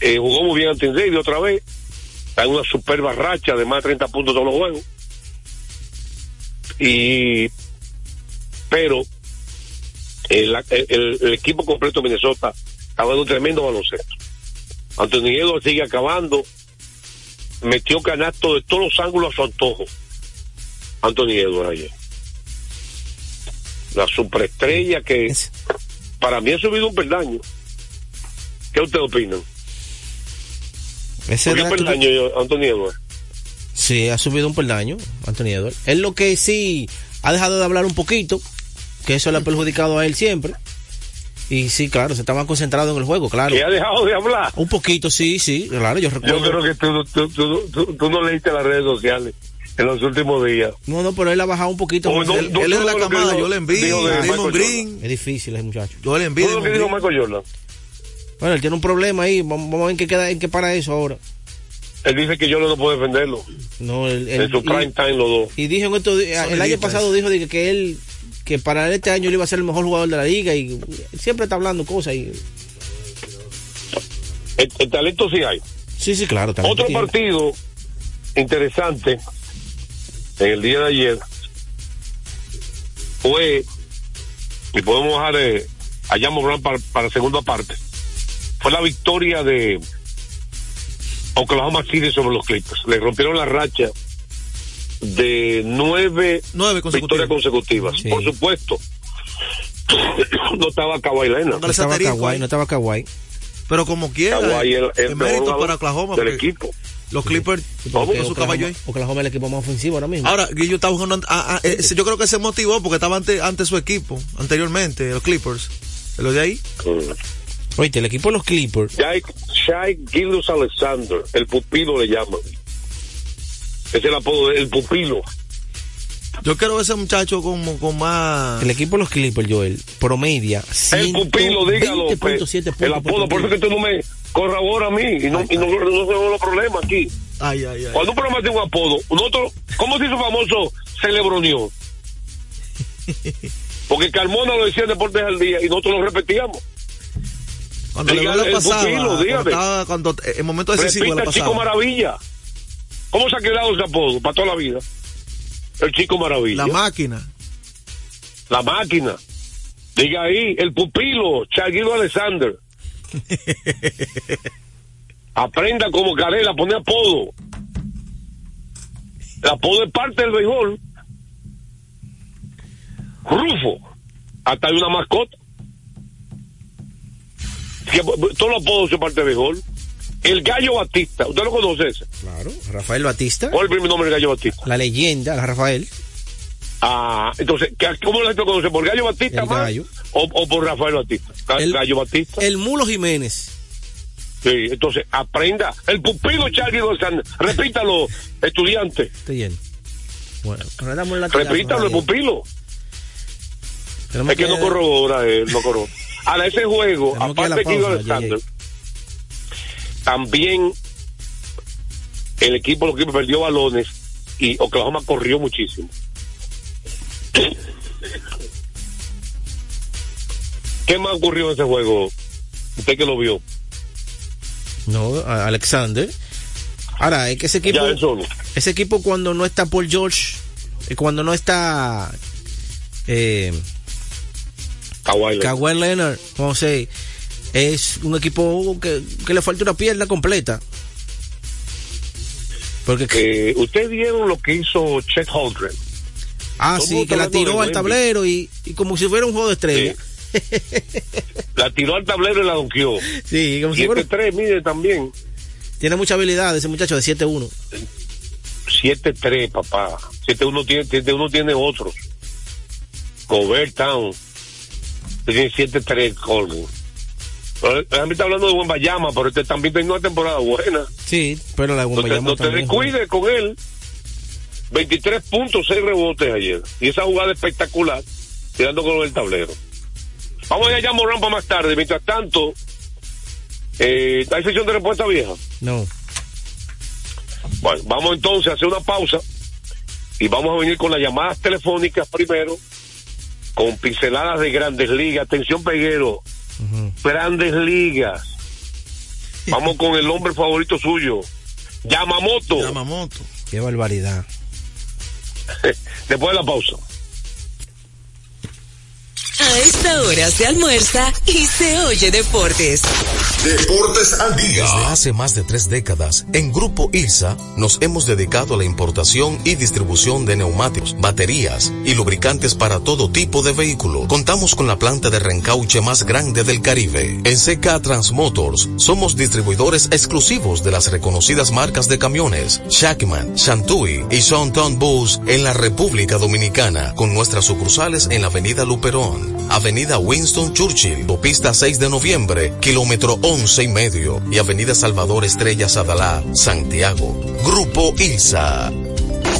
Eh, jugó muy bien ante David otra vez. Está en una superba racha de más de 30 puntos todos los juegos. Y. Pero. El, el- el equipo completo de Minnesota estaba en un tremendo baloncesto. Anthony Edwards sigue acabando. Metió canasto de todos los ángulos a su antojo. Anthony Edwards ayer. La superestrella que es- para mí ha subido un peldaño. ¿Qué ustedes opinan? ese Subió un peldaño, Anthony Edwards. Sí, ha subido un peldaño, Anthony Edwards. Él lo que sí ha dejado de hablar un poquito, que eso le ha perjudicado a él siempre. Y sí, claro, se estaba concentrado en el juego, claro. Que ha dejado de hablar. Un poquito, sí, sí, claro, yo Yo recuerdo. creo que tú, tú, tú, tú- tú no leíste las redes sociales en los últimos días. No, no, pero él ha bajado un poquito. Oh, no, Él, no, él es de la camada, yo le envío, Damon Green, Es difícil ese muchacho. yo le envío. Damon dijo. Michael Jordan. Bueno, él tiene un problema ahí, vamos, vamos a ver en qué queda, en qué para eso ahora. Él dice que Jordan no puede defenderlo. No, él, él- en su prime y, time los dos. y dijo en estos días- Son el año pasado dijo de que, que él, que para este año él iba a ser el mejor jugador de la liga y siempre está hablando cosas y El, el talento sí hay. sí, sí, claro. Otro tiene. partido interesante en el día de ayer fue, y podemos dejar eh, a para, para la segunda parte, fue la victoria de Oklahoma City sobre los Clippers. Le rompieron la racha de nueve, Nueve victorias consecutivas. Sí. Por supuesto, no estaba Kawhi Leonard. No estaba Kawhi, no estaba Kawhi. Pero como quiera, Kawhi el, el mérito para Oklahoma. del equipo. Los Clippers, ¿Cómo? con su caballo ahí. Oklahoma es el equipo más ofensivo ahora mismo. Ahora, Guillo ah, ah, eh, yo creo que se motivó porque estaba ante, ante su equipo anteriormente, los Clippers. Lo de ahí. Mm. Oíste, el equipo de los Clippers, Shai, Shai Gildas Alexander, el pupilo le llaman. Es el apodo del pupilo. Yo quiero ver ese muchacho como con más. el equipo de los Clippers, Joel, promedia El pupilo, dígalo. pe- 20.7 puntos El apodo, por eso que tú no me corrobora a mí y no, y no, no se ven los problemas aquí. Ay, ay, ay. Cuando un programa tiene un apodo, nosotros, ¿cómo se hizo famoso Celebronión? <laughs> Porque Carmona lo decía en Deportes al Día y nosotros lo repetíamos. Cuando dígale le cuando, cuando en momento decisivo Repita el Chico. Maravilla. ¿Cómo se ha quedado ese apodo para toda la vida? El Chico Maravilla. La máquina. La máquina. Diga ahí, el pupilo, Chaguido Alexander. <laughs> Aprenda como Carela a poner apodo. El apodo es parte del béisbol. Rufo. Hasta hay una mascota. Que, todos los apodos son parte del béisbol. El Gallo Batista. ¿Usted lo conoce ese? Claro, Rafael Batista, ¿Cuál es el primer nombre del Gallo Batista? la leyenda, la Rafael. Ah, entonces, ¿qué- ¿cómo la gente lo conoce? ¿Por Gallo Batista El más? Gallo. O, o por Rafael Batista? El- Gallo Batista. El Mulo Jiménez. Sí, entonces aprenda. El pupilo Charlie González. Repítalo, <laughs> estudiante. Estoy lleno. Bueno, ahora damos latigazo, Repítalo, el pupilo. Tenemos Es que no corrobora él, no corrobora. Ahora, ese juego, Tenemos que ir a la aparte de pausa, Alexander, también el equipo, los equipos perdió balones y Oklahoma corrió muchísimo. <coughs> ¿Qué más ocurrió en ese juego? Usted que lo vio. No, Alexander. Ahora, es que ese equipo, solo. ese equipo cuando no está Paul George, y cuando no está eh, Kawhi Leonard. Kawhi Leonard, José, es un equipo que, que le falta una pierna completa. Porque, Eh, ¿Ustedes vieron lo que hizo Chet Holmgren? ah, sí, que la tiró al tablero y, y como si fuera un juego de estrella. La tiró al tablero y la donkeó. <laughs> Sí, como si fuera, 7-3, mire también. tiene mucha habilidad ese muchacho de 7-1. 7-3, papá. 7-1 tiene, 7-1 tiene otros. Gobert Town. Tiene 7-3 Colvin. Pero, A mí está hablando de Wembayama, pero este también tiene una temporada buena. Sí, pero la No te, no te descuides con él. 23.6 rebotes ayer. Y esa jugada espectacular, tirando con el tablero. Vamos allá, Morán, para más tarde. Mientras tanto, eh, ¿hay sesión de respuesta vieja? No. Bueno, vamos entonces a hacer una pausa y vamos a venir con las llamadas telefónicas primero, con pinceladas de grandes ligas. Atención, Peguero, grandes ligas. <laughs> Vamos con el hombre favorito suyo, Yamamoto. Yamamoto. Qué barbaridad. <laughs> Después de la pausa. A esta hora se almuerza y se oye deportes. Deportes al día. Desde hace más de tres décadas, en Grupo ILSA nos hemos dedicado a la importación y distribución de neumáticos, baterías y lubricantes para todo tipo de vehículo. Contamos con la planta de reencauche más grande del Caribe. En CK Transmotors somos distribuidores exclusivos de las reconocidas marcas de camiones Shackman, Shantui y Sonton Bus en la República Dominicana, con nuestras sucursales en la Avenida Luperón, Avenida Winston Churchill, Autopista 6 de Noviembre, kilómetro 11 y medio, y Avenida Salvador Estrella Sadalá, Santiago. Grupo ILSA.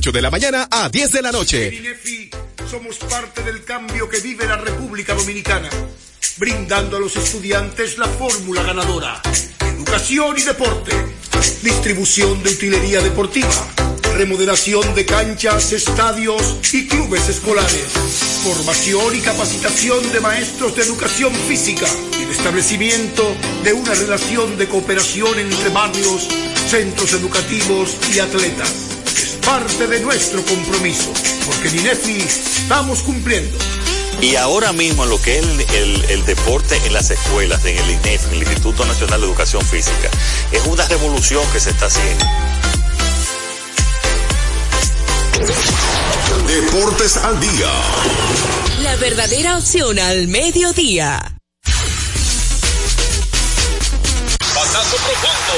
de la mañana a 10 de la noche. En INEFI somos parte del cambio que vive la República Dominicana, brindando a los estudiantes la fórmula ganadora. Educación y deporte, distribución de utilería deportiva, remodelación de canchas, estadios y clubes escolares, formación y capacitación de maestros de educación física y el establecimiento de una relación de cooperación entre barrios, centros educativos y atletas parte de nuestro compromiso, porque en INEFI estamos cumpliendo. Y ahora mismo en lo que es el, el- el deporte en las escuelas, en el INEF, en el Instituto Nacional de Educación Física, es una revolución que se está haciendo. Deportes al día. La verdadera opción al mediodía. Pasazo profundo.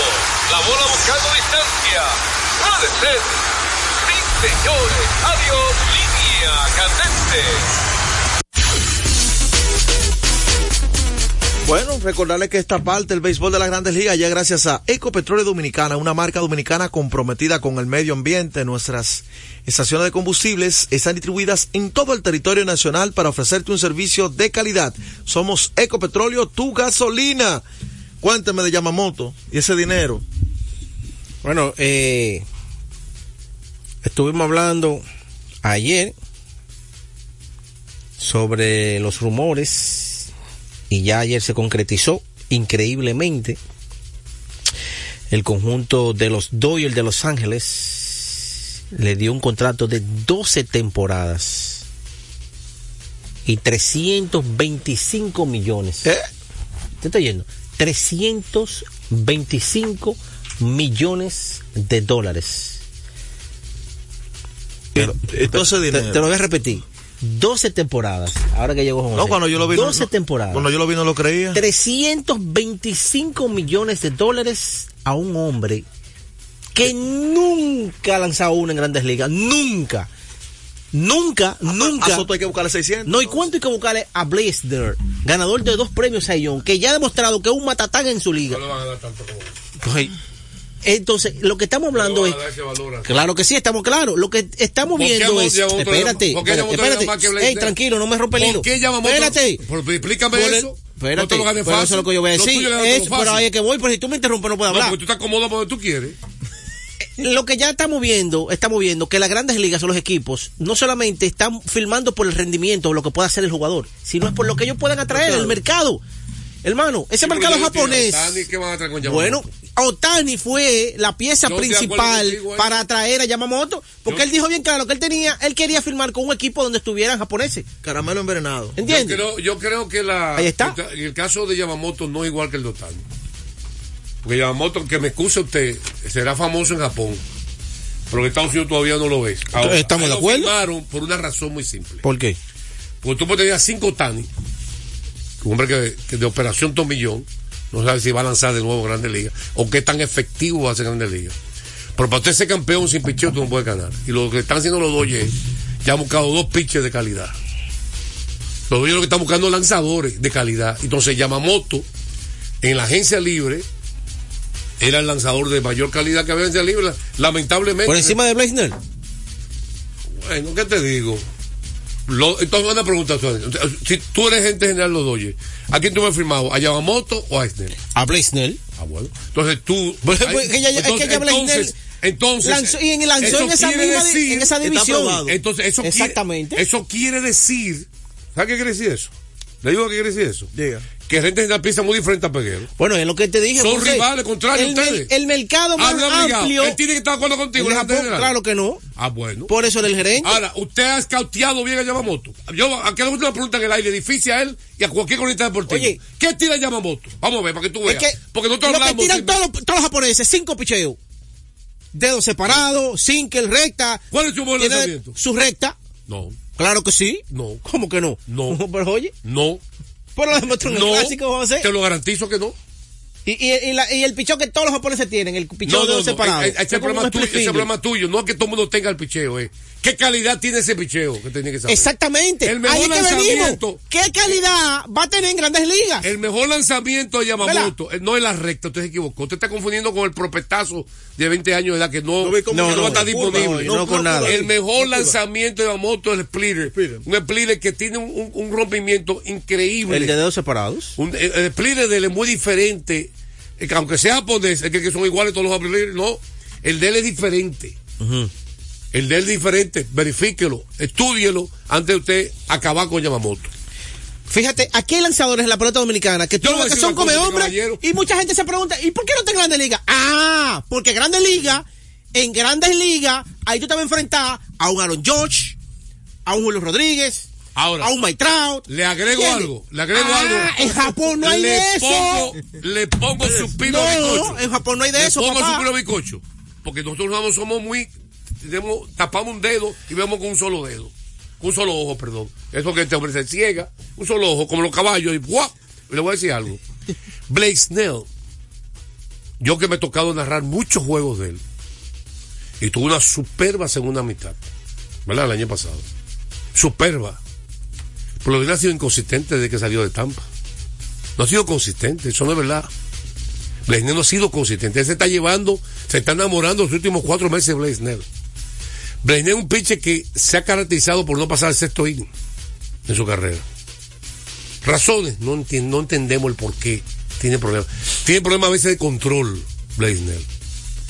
La bola buscando distancia. Puede ser. Señores. Adiós. Línea candente. Bueno, recordarles que esta parte del béisbol de las grandes ligas ya gracias a Ecopetróleo Dominicana, una marca dominicana comprometida con el medio ambiente. Nuestras estaciones de combustibles están distribuidas en todo el territorio nacional para ofrecerte un servicio de calidad. Somos Ecopetróleo, tu gasolina. Cuénteme de Yamamoto y ese dinero. Bueno, eh, estuvimos hablando ayer sobre los rumores y ya ayer se concretizó increíblemente el conjunto de los Dodgers de Los Ángeles le dio un contrato de 12 temporadas y 325 millones. ¿Eh? ¿Te está yendo? 325 millones de dólares. Entonces te, dinero. te lo voy a repetir. 12 temporadas. Ahora que llegó José. No, cuando yo lo vi. no- 12 no- temporadas. Cuando yo lo vi no lo creía. 325 millones de dólares a un hombre que nunca ha lanzado uno en grandes ligas. Nunca. Nunca, nunca. A Soto hay que buscarle 600. No, ¿y cuánto hay que buscarle a Blaisdell, ganador de dos premios Sayón, que ya ha demostrado que es un matatán en su liga? Pues, entonces, lo que estamos hablando es. Claro que sí, estamos claros. Lo que estamos ¿Por viendo es. Espérate, por espérate? Ey, tranquilo, no me rompe el hilo. ¿Por? Espérate. Por- explícame Por eso. Espérate, No te pero eso es lo que yo voy a decir. Es, pero ahí es que voy, pero si tú me interrumpes no puedo No, hablar. porque tú estás cómodo donde tú quieres. lo que ya estamos viendo, estamos viendo que las grandes ligas o los equipos no solamente están filmando por el rendimiento o lo que pueda hacer el jugador, sino es por lo que ellos puedan atraer el mercado. Hermano, ese mercado japonés. Otani, ¿qué van a traer con Yamamoto? Bueno, Otani fue la pieza Yo principal ahí. para atraer a Yamamoto, porque Yo- él dijo bien claro que él tenía, él quería firmar con un equipo donde estuvieran japoneses. Caramelo envenenado. Yo ¿Entiendes? creo, yo creo que la, Ahí está. el caso de Yamamoto no es igual que el de Otani. Porque Yamamoto, que me excuse usted, será famoso en Japón. Pero en Estados Unidos todavía no lo ves. ¿Estamos ahí de lo acuerdo? firmaron por una razón muy simple. ¿Por qué? Porque tú puedes tener a cinco Otani, un hombre que, que de operación tomillón, no sabe si va a lanzar de nuevo Grandes Ligas, o qué tan efectivo va a ser Grandes Ligas. Pero para usted ser campeón sin picheo, tú no puedes ganar. Y lo que están haciendo los Dodgers, ya han buscado dos pitches de calidad. Los Dodgers lo que están buscando es lanzadores de calidad. Entonces Yamamoto, en la agencia libre, era el lanzador de mayor calidad que había en la agencia libre. Lamentablemente. Por encima de Blaisner. Bueno, ¿qué te digo? Lo- entonces una pregunta, si tú eres gente general los Dodgers, ¿a quién tú me has firmado? ¿A Yamamoto o a Esner? A Blaisner. Ah, bueno. Entonces tú... Pues, ay, pues, que ya- es que ya entonces, entonces, lanzó- y lanzó eso en esa misma decir- en esa división. Entonces, eso Exactamente. Quiere, eso quiere decir... ¿Sabes qué quiere decir eso? ¿Le digo qué quiere decir eso? Diga. Que gente general piensa muy diferente a Peguero. Bueno, es lo que te dije. Son José. rivales, contrarios el, ustedes. el mercado más amplio. Él tiene que estar de acuerdo contigo. el Japón, claro que no. Ah, bueno. Por eso el gerente. Ahora, usted ha escauteado bien a Yamamoto. Yo, a que le gusta una pregunta en el aire difícil a él y a cualquier cronista deportivo. Oye. ¿qué tira Yamamoto? Vamos a ver, para que tú es veas. que Porque nosotros lo que hablamos. tiran todos los, todos los japoneses, cinco picheos. Dedos separados, single, recta. ¿Cuál es su buen lanzamiento? Su recta. No, Claro que sí. no, ¿Cómo que no? No. <laughs> Pero oye, no. por lo demostró en el clásico, José. Te lo garantizo que no. Y, y, y, la- y el picheo que todos los japoneses tienen, el picheo No, de no, dedos no. separados. Ese problema tuyo. Ese problema tuyo. No es que todo el mundo tenga el picheo, eh. ¿Qué calidad tiene ese picheo que tenía que saber? Exactamente. El mejor Ahí es que venimos. ¿Qué calidad va a tener en grandes ligas? El mejor lanzamiento de Yamamoto eh, no es la recta, usted se equivocó. Usted está confundiendo con el propetazo de 20 años de edad que no, No no, que no no, está disponible. no, no con nada. El mejor lanzamiento de Yamamoto es el splitter. Splitter. Un splitter que tiene un, un- un rompimiento increíble. El de dedos separados. Un- el, el splitter de él es muy diferente. eh, que aunque sea japonés, es que, que son iguales todos los splitters, no. El de él es diferente. El de él diferente. Verifíquelo, estúdielo antes de usted acabar con Yamamoto. Fíjate, aquí hay lanzadores en la pelota dominicana que ves que son come hombres y mucha gente se pregunta, ¿y por qué no está en Grandes Ligas? Ah, porque Grandes Ligas, en Grandes Ligas, ahí tú te vas a enfrentar a un Aaron George, a un Julio Rodríguez, Ahora, a un Mike Trout. Le agrego ¿Entiendes? algo, le agrego Ah, algo. en Japón no hay le de eso. Pongo, le pongo su pino No, bizcocho. en Japón no hay de le eso, pongo papá. su pino bizcocho. Porque nosotros no somos muy, tenemos, tapamos un dedo y vemos con un solo dedo. Un solo ojo, perdón. Eso que este hombre se ciega, un solo ojo, como los caballos, y ¡guau! Le voy a decir algo. <laughs> Blake Snell, yo que me he tocado narrar muchos juegos de él, y tuve una superba segunda mitad, ¿verdad? El año pasado. Superba. Por lo que ha sido inconsistente desde que salió de Tampa. No ha sido consistente, eso no es verdad. Blaisnell no ha sido consistente. Él se está llevando, se está enamorando los últimos cuatro meses de Blaisnell. Blaisnell es un pitcher que se ha caracterizado por no pasar el sexto inning en su carrera. Razones, no, entendemos el por qué tiene problemas. Tiene problemas a veces de control, Blaisnell.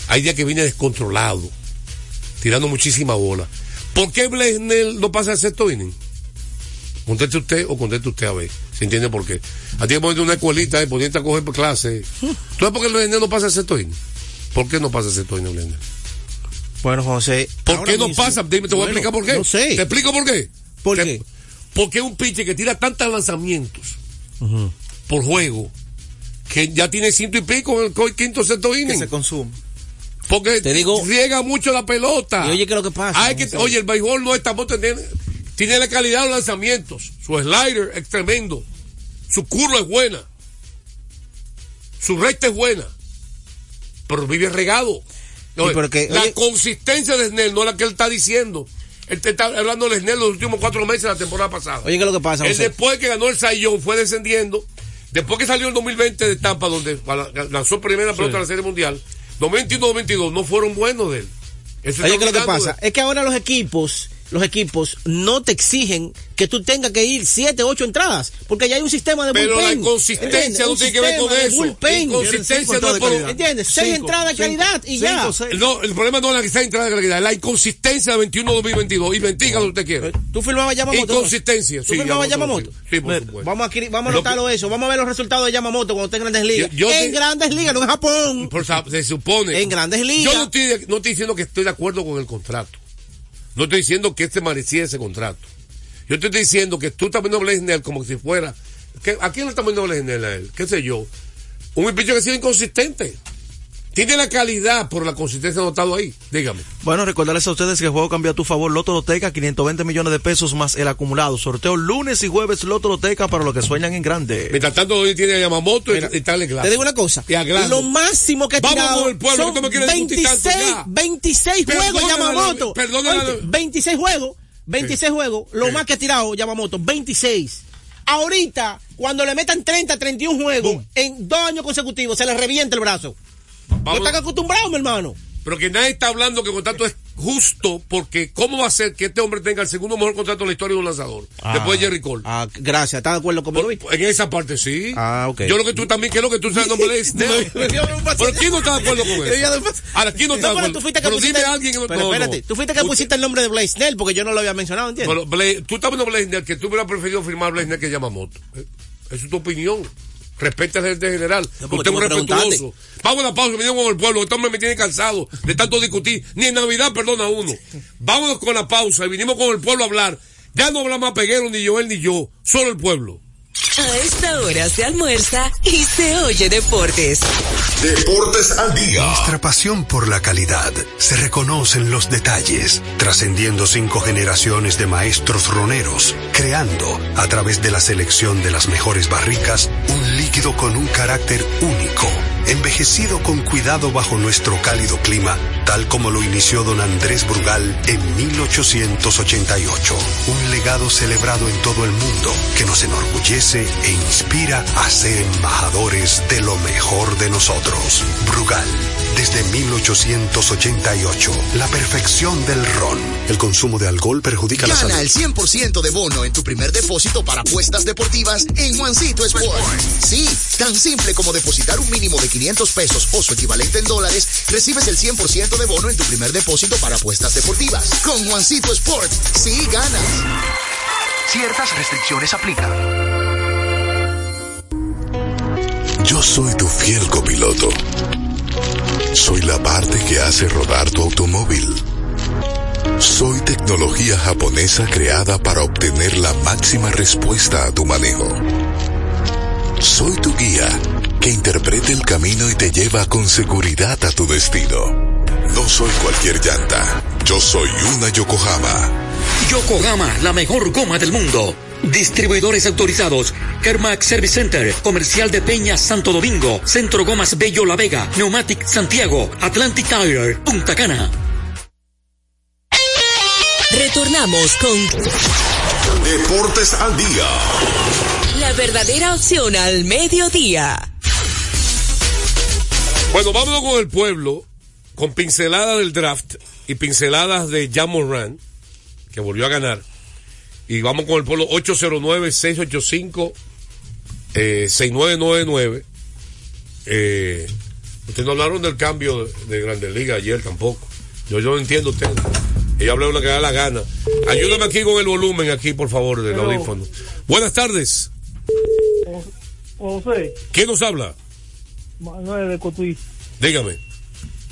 Hay días que viene descontrolado, tirando muchísima bola. ¿Por qué Blaisnell no pasa el sexto inning? Conteste usted o conteste usted a ver. ¿Se entiende por qué? A ti que ponerte una escuelita y ponerte a coger clase. <laughs> ¿Tú sabes por qué el Blaisnell no pasa el sexto inning? ¿Por qué no pasa el sexto inning, Blaisnell? Bueno, José. ¿Por qué no mismo- pasa? Dime, te voy a explicar por qué. No sé. ¿Te explico por qué? ¿Por Te- qué? Porque es un pitcher que tira tantos lanzamientos por juego que ya tiene ciento y pico en el quinto sexto Que inning. se consume. Porque Te digo- riega mucho la pelota. Y oye, ¿qué es lo que pasa? Hay que, José? oye, el béisbol no estamos teniendo. Tiene la calidad de los lanzamientos. Su slider es tremendo. Su curva es buena. Su recta es buena. Pero vive regado. No, Sí, la oye- consistencia de Snell no es la que él está diciendo. Él te está hablando de Snell los últimos cuatro meses de la temporada pasada. Oye, ¿qué es lo que pasa, Él José? después que ganó el Sayón fue descendiendo. Después que salió el 2020 de Tampa, donde lanzó primera pelota de la Serie Mundial, 2021-2022 no fueron buenos de él. Eso Oye, ¿qué es lo que pasa? de- Es que ahora los equipos los equipos no te exigen que tú tengas que ir siete, ocho entradas, porque ya hay un sistema de Pero bullpen. la consistencia no Un tiene que ver con eso. bullpen. Inconsistencia no por... ¿Entiendes? Seis entradas de calidad y ya. No, el problema no es la que está entrada de calidad, la inconsistencia de 21-2022. Y bendiga lo que usted quiera. ¿Tú firmabas Yamamoto? Inconsistencia, ¿Tú sí. firmabas Yamamoto? Sí, por supuesto. Vamos a, adquirir- vamos a Lo anotarlo eso. Vamos a ver los resultados de Yamamoto cuando esté en Grandes Ligas. Yo- yo en te- Grandes Ligas, no en Japón. Por se supone. En Grandes Ligas. Yo no estoy, no estoy diciendo que estoy de acuerdo con el contrato. No estoy diciendo que este merecía ese contrato. Yo te estoy diciendo que tú estás viendo a Blesnel como si fuera. ¿qué- ¿A quién le estás viendo a Blesnel a él? ¿Qué sé yo? Un picho que ha sido inconsistente. Tiene la calidad, pero la consistencia no ha estado ahí. Dígame. Bueno, recordarles a ustedes que el juego cambia a tu favor. Loto Loteca, 520 millones de pesos más el acumulado. Sorteo lunes y jueves Loto Loteca para los que sueñan en grande. Mientras tanto, hoy tiene a Yamamoto y, y tal Te digo una cosa. Lo máximo que ha Vamos tirado con el pueblo, son que tú me quieres discutir tanto 26, ya. 26 juegos Yamamoto. perdóname. Oíste, 26 juegos. 26 juegos. Lo más que ha tirado Yamamoto. 26. Ahorita, cuando le metan 30, 31 juegos en dos años consecutivos, se le revienta el brazo. No Vamos. están acostumbrados, mi hermano. Pero que nadie está hablando que el contrato es justo, porque ¿cómo va a ser que este hombre tenga el segundo mejor contrato de la historia de un lanzador? Después de Jerry Cole. Ah, gracias. ¿Estás de acuerdo conmigo? En esa parte sí. Ah, ok. Yo lo que tú también, ¿qué es lo que tú sabes? <laughs> No me lees. Pero ¿quién no está de acuerdo con <laughs> eso? Ahora, ¿quién no está de No, pero acuerdo? tú fuiste que Pero pusiste, dime a alguien que no pero no, no. espérate, tú fuiste que pusiste el nombre de Blaze Snell porque yo no lo había mencionado, ¿entiendes? Pero Blaze- tú estás viendo Blaisner que tú hubieras preferido firmar Blaisner que Yamamoto. Eh, Esa es tu opinión. Respeta al gerente general. porque Usted es un respetuoso. Vamos a la pausa, me con el pueblo. Este hombre me tiene cansado de tanto discutir. Ni en Navidad perdona uno. Vámonos con la pausa y vinimos con el pueblo a hablar. Ya no hablamos a Peguero, ni Joel, ni yo. Solo el pueblo. A esta hora se almuerza y se oye deportes. Deportes al día. Nuestra pasión por la calidad se reconoce en los detalles, trascendiendo cinco generaciones de maestros roneros, creando, a través de la selección de las mejores barricas, un líquido con un carácter único, envejecido con cuidado bajo nuestro cálido clima, tal como lo inició don Andrés Brugal en 1888. Un legado celebrado en todo el mundo que nos enorgullece e inspira a ser embajadores de lo mejor de nosotros. Brugal, desde 1888, la perfección del ron. El consumo de alcohol perjudica la Gana salud. el 100% de bono en tu primer depósito para apuestas deportivas en Juancito Sport. Sí, tan simple como depositar un mínimo de 500 pesos o su equivalente en dólares, recibes el 100% de bono en tu primer depósito para apuestas deportivas. Con Juancito Sport, sí ganas. Ciertas restricciones aplican. Yo soy tu fiel copiloto. Soy la parte que hace rodar tu automóvil. Soy tecnología japonesa creada para obtener la máxima respuesta a tu manejo. Soy tu guía que interpreta el camino y te lleva con seguridad a tu destino. No soy cualquier llanta. Yo soy una Yokohama. Yokohama, la mejor goma del mundo. Distribuidores autorizados. Kermax Service Center, Comercial de Peña Santo Domingo, Centro Gomas Bello La Vega, Neumatic Santiago, Atlantic Tire, Punta Cana. Retornamos con Deportes al día. la verdadera opción al mediodía. Bueno, vámonos con el pueblo, con pinceladas del draft y pinceladas de Jan Moran, que volvió a ganar. Y vamos con el pueblo 809-685-6999. Eh, ustedes no hablaron del cambio de, de Grandes Ligas ayer tampoco. Yo, yo no entiendo usted. Ella habló de lo que da la gana. Ayúdame aquí con el volumen, aquí, por favor, del Hello. audífono. Buenas tardes. José, ¿Quién nos habla? Manuel de Cotuí, Dígame.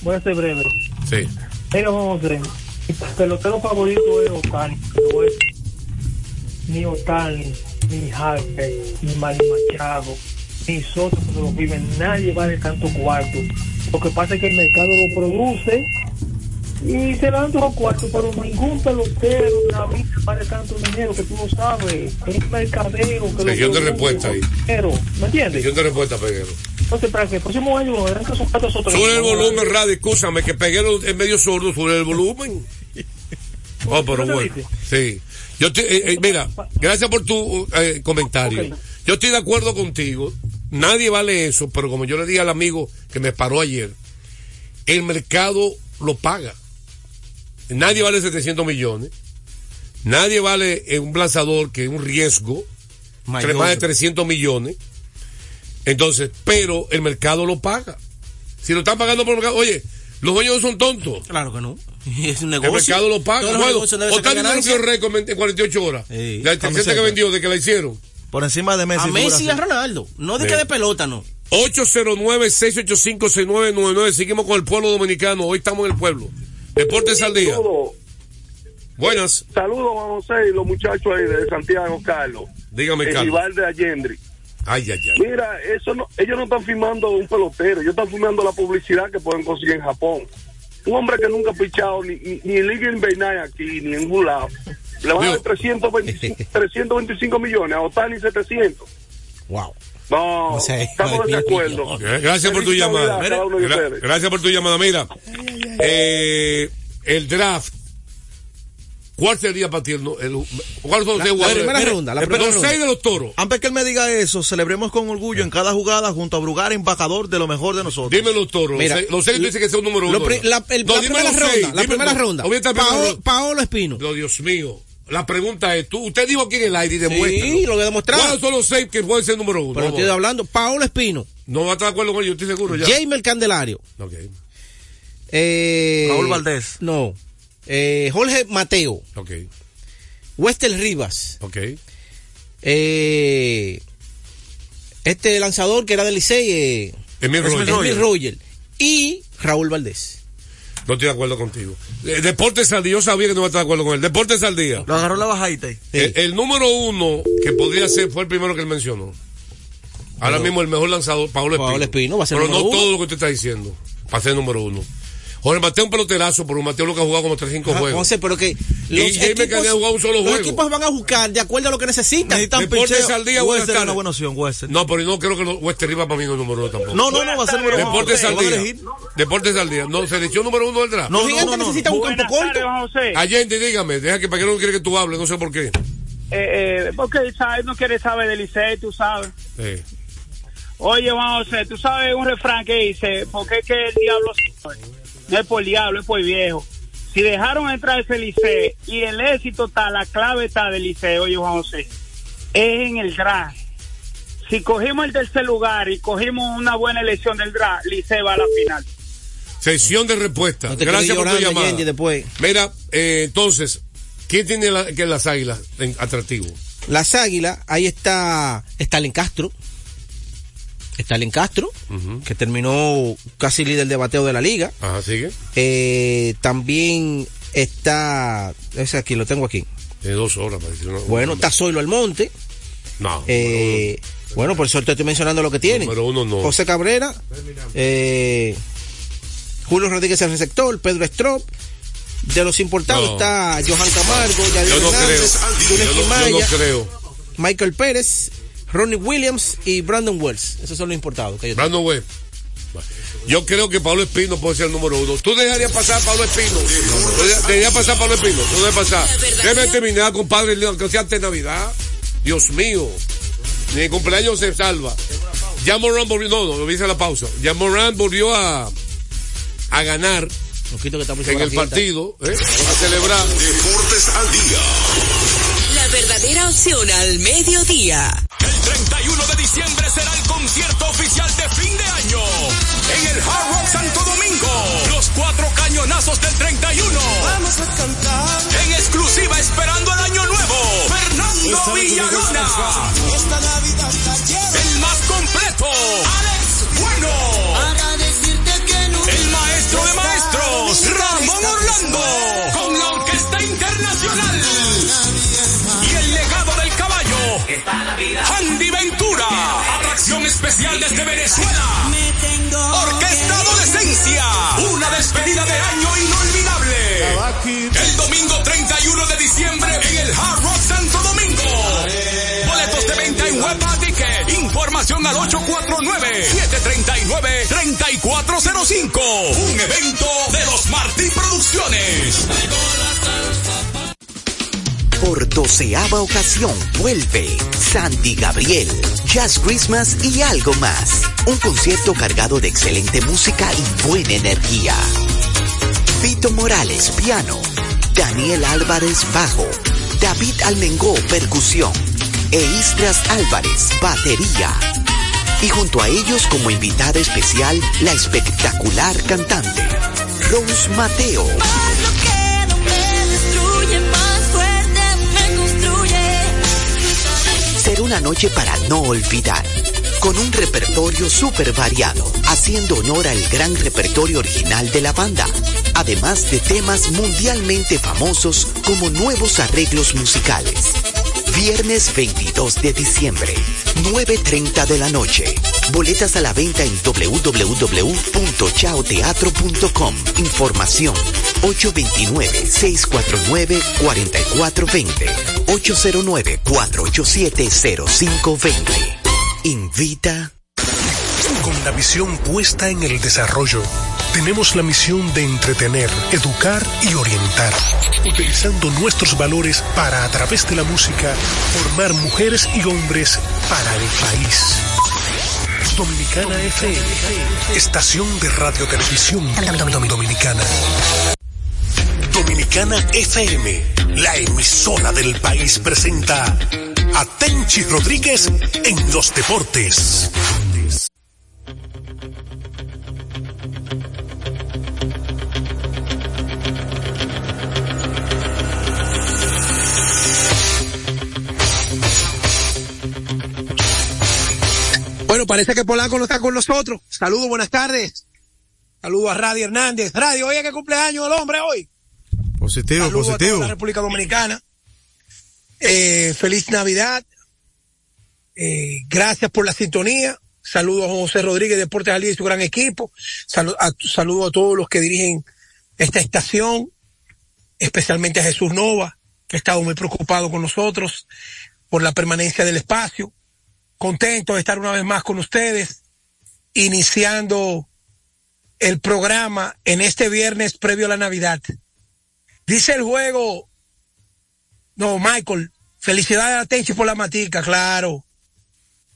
voy a ser breve. Sí. Mira, José, mi pelotero favorito es Otani. Ni Otani, ni Harper, ni Manny Machado, ni Soto cuando lo viven. Nadie vale tanto cuarto. Lo que pasa es que el mercado lo produce y se dan dos cuartos, pero ningún pelotero de la vida vale tanto dinero que tú lo sabes. Es mercadeo que de respuesta ahí. Pero, ¿me entiendes? Sección de respuesta, Peguero. Entonces, para que el próximo año que esos cuartos otros. Sube el volumen, radio, escúchame, que Peguero es medio sordo, sube el volumen. <laughs> Oh, pero ¿No bueno. Sí. Yo eh, eh, mira, gracias por tu eh, comentario. Yo estoy de acuerdo contigo. Nadie vale eso, pero como yo le dije al amigo que me paró ayer, el mercado lo paga. Nadie vale 700 millones. Nadie vale eh, un lanzador que es un riesgo, Mayor. más de 300 millones. Entonces, pero el mercado lo paga. Si lo están pagando por el mercado, oye, los dueños no son tontos. Claro que no. <laughs> Es un El negocio. mercado lo paga. Otani no ganancia. rompió récord en 48 horas. Sí. La tarjeta que vendió, de que la hicieron. Por encima de Messi. A Messi y a Ronaldo. No de Sí. que de pelota, no. 809-685-6999. Seguimos con el pueblo dominicano. Hoy estamos en el pueblo. Deportes al día. Buenas. Saludos, Juan José y los muchachos ahí de Santiago, Carlos. Dígame, el Carlos. rival de Allendri. Ay, ay, ay. Mira, eso no, ellos no están firmando un pelotero, ellos están firmando la publicidad que pueden conseguir en Japón. Un hombre que nunca ha pichado ni, ni, ni en Liga Invernal aquí, ni en ningún lado. Le van a dar 325, 325 <laughs> millones, a Otani 700. Wow. No, O sea, estamos de acuerdo. Gracias por tu llamada. Gra- ustedes. gracias por tu llamada. Mira, eh, el draft. ¿Cuál sería para ti el, el- ¿Cuáles son los La- seis la jugadores? primera Mira, ronda, la los primera ronda. seis de los toros. Antes que él me diga eso, celebremos con orgullo en cada jugada junto a Brugar, embajador de lo mejor de nosotros. Dime los toros. Mira, los seis- los seis tú dices que son número uno. pri- la, el- No, la primera los ronda, seis, la primera los- ronda. Paolo, ronda. Paolo Espino. No, Dios mío. La pregunta es, tú, usted dijo aquí en el aire y Sí, demuestra. lo voy a demostrar. ¿Cuáles son los seis que pueden ser número uno? Pero estoy hablando. Paolo Espino. No va a estar de acuerdo con ellos, estoy seguro ya. Jamer Candelario. Ok. Eh, Raúl Valdés. No. Eh, Jorge Mateo. Ok. Wester Rivas. Ok. Eh, este lanzador que era del Licey. Eh, Emil Roger. Emil Roger. Y Raúl Valdés. No estoy de acuerdo contigo. Eh, Deportes al día, yo sabía que no iba a estar de acuerdo con él. Deportes al día. Lo agarró la bajadita. ahí. El, el número uno que podría ser fue el primero que él mencionó. Ahora Pero- mismo el mejor lanzador, Paolo Espino. Paolo Espino va a ser Pero número no uno. todo lo que usted está diciendo. Para ser número uno. Jorge Mateo un peloterazo, pero Mateo lo que ha jugado como 3-5 Ah, juegos. José, pero que Y Jaime que había jugado un solo los juego. equipos van a buscar de acuerdo a lo que necesitan. Necesitan Deportes al día, buenas Wester es una buena opción, Wester. No, pero no creo que los Wester Rivas para mí no es número uno tampoco. No, no, no, va a ser número uno. Deportes al día. Deportes al día. No, selección número uno del draft. No, Los no, no, no. necesitan un campo corto. José. Allende, dígame, deja que para que no quiere que tú hables, no sé por qué. Eh, eh, porque ¿sabes? no quiere saber del Licey, tú sabes. Eh, Oye, Juan José, tú sabes un refrán que dice, ¿por qué es que el diablo sabe? No es por el diablo, es por el viejo. Si dejaron entrar ese Licey y el éxito está, la clave está del Licey, oye, Juan José, es en el draft. Si cogimos el tercer lugar y cogimos una buena elección del draft, Licey va a la final. Sesión de respuesta. No Gracias por tu llamada. Allende, después. Mira, eh, entonces, ¿quién tiene la- que las águilas en atractivo? Las Águilas, ahí está Stalin Castro. Stalin Castro, que terminó casi líder de bateo de la liga. Ajá, sigue. Eh, también está, ese aquí, lo tengo aquí. De dos horas para decir una- Bueno, está Zoilo Almonte. No. Eh, bueno, por eso te estoy mencionando lo que. Número uno no. José Cabrera, eh, Julio Rodríguez el receptor, Pedro Strop. De los importados No. está Johan Camargo, Yadier Yo no creo. Hernández, Yunes Yo no, yo Quimaya, no creo. Michael Pérez, Ronnie Williams y Brandon Wells. Esos son los importados. Que yo tengo. Brandon Webb. Yo creo que Pablo Espino puede ser el número uno. ¿Tú dejarías pasar a Pablo Espino? ¿Tú dejarías- pasar a Pablo Espino? ¿Tú dejarías pasar? Déjame terminar, compadre, que sea antes de Navidad. Dios mío. Ni el cumpleaños se salva. Ya Moran volvió, no, no, me hice la pausa. Ya Moran volvió a, a ganar que en el partido, ¿eh? a celebrar. Deportes al día. Al mediodía. El 31 de diciembre será el concierto oficial de fin de año en el Hard Rock Santo Domingo. Los cuatro cañonazos del 31. Vamos a cantar. En exclusiva Al 849-739-3405. Un evento de los Martí Producciones. Por doceava ocasión vuelve Sandy Gabriel, Jazz Christmas y algo más. Un concierto cargado de excelente música y buena energía. Vito Morales, piano. Daniel Álvarez, bajo. David Almengó, percusión. E Istras Álvarez, batería. Y junto a ellos como invitada especial, la espectacular cantante, Rose Mateo. Será una noche para no olvidar, con un repertorio súper variado, haciendo honor al gran repertorio original de la banda, además de temas mundialmente famosos como nuevos arreglos musicales. Viernes 22 de diciembre, 9.30 de la noche. Boletas a la venta en www.chaoteatro.com. Información 829-649-4420. 809-487-0520. Invita. Con la visión puesta en el desarrollo, tenemos la misión de entretener, educar y orientar, utilizando nuestros valores para, a través de la música, formar mujeres y hombres para el país. Dominicana FM, estación de radio televisión dominicana. Dominicana FM, la emisora del país presenta a Tenchi Rodríguez en los deportes. Parece que Polanco no está con nosotros. Saludos, buenas tardes. Saludos a Radio Hernández. Radio, oye que cumpleaños el hombre hoy. Positivo, Saludos a positivo. toda la República Dominicana. Eh, feliz Navidad. Eh, gracias por la sintonía. Saludos a José Rodríguez, Deportes al Día y su gran equipo. Saludos a, saludo a todos los que dirigen esta estación, especialmente a Jesús Nova, que ha estado muy preocupado con nosotros por la permanencia del espacio. Contento de estar una vez más con ustedes, iniciando el programa en este viernes previo a la Navidad. Dice el juego, no, Michael, felicidades a Tenchi por la matica, claro.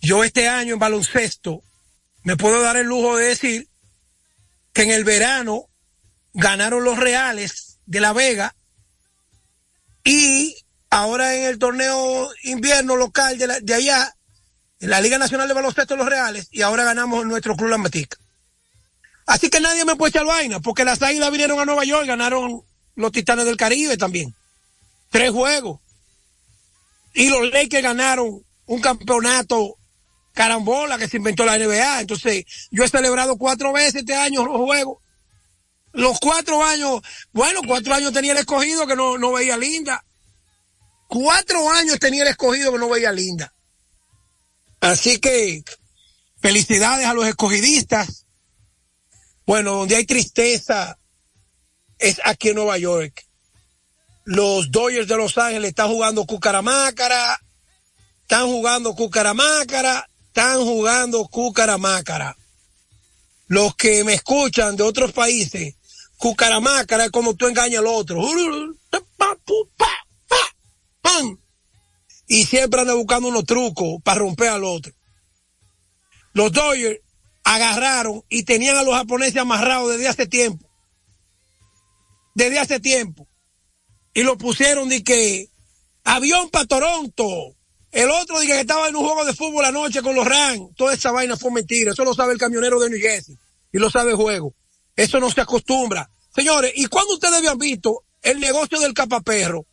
Yo este año en baloncesto me puedo dar el lujo de decir que en el verano ganaron los Reales de La Vega y ahora en el torneo invierno local de, de allá, en la Liga Nacional de Baloncesto Los Reales, y ahora ganamos nuestro club La Matica. Así que nadie me puede echar vaina, porque las águilas vinieron a Nueva York ganaron los Titanes del Caribe también. Tres juegos. Y los Lakers ganaron un campeonato carambola que se inventó la NBA. Entonces, yo he celebrado cuatro veces este año los juegos. Los cuatro años, bueno, cuatro años tenía el escogido que no, no veía linda. Cuatro años tenía el escogido que no veía linda. Así que, felicidades a los escogidistas. Bueno, donde hay tristeza es aquí en Nueva York. Los Dodgers de Los Ángeles están jugando Cucaramácara, están jugando Cucaramácara, están jugando Cucaramácara. Los que me escuchan de otros países, Cucaramácara es como tú engañas al otro. Y siempre anda buscando unos trucos para romper al otro. Los Dodgers agarraron y tenían a los japoneses amarrados desde hace tiempo. Desde hace tiempo. Y lo pusieron de que avión para Toronto. El otro dije que estaba en un juego de fútbol anoche con los Rams. Toda esa vaina fue mentira. Eso lo sabe el camionero de New Jersey. Y lo sabe el juego. Eso no se acostumbra. Señores, ¿y cuándo ustedes habían visto el negocio del capaperro?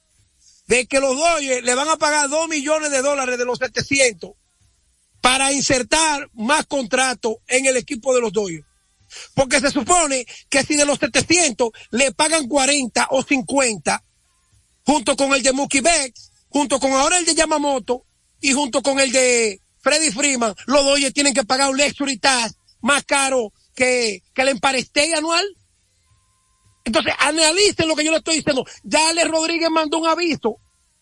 De que los Dodgers le van a pagar dos millones de dólares de los 700 para insertar más contratos en el equipo de los Dodgers. Porque se supone que si de los 700 le pagan 40 o 50, junto con el de Mookie Betts, junto con ahora el de Yamamoto y junto con el de Freddy Freeman, los Dodgers tienen que pagar un luxury tax más caro que, que el empareste anual. Entonces, analicen lo que yo le estoy diciendo. Ya Ale Rodríguez mandó un aviso.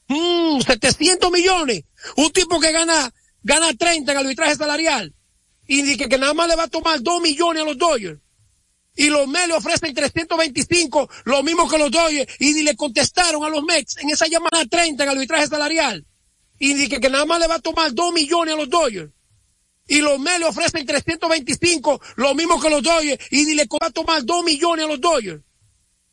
Mm, 700 millones. Un tipo que gana, gana 30 en arbitraje salarial. Y dice que nada más le va a tomar 2 millones a los Dodgers. Y los Mets le ofrecen 325, lo mismo que los Dodgers. Y ni le contestaron a los Mets en esa llamada 30 en arbitraje salarial. Y dice que nada más le va a tomar 2 millones a los Dodgers. Y los Mets le ofrecen 325, lo mismo que los Dodgers. Y ni le va a tomar 2 millones a los Dodgers.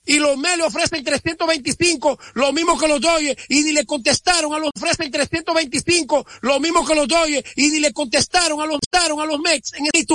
Y los Mets le ofrecen 325, lo mismo que los Dodgers, y ni le contestaron a los ofrecen 325, lo mismo que los Dodgers, y ni le contestaron a los, a los Mets, en el,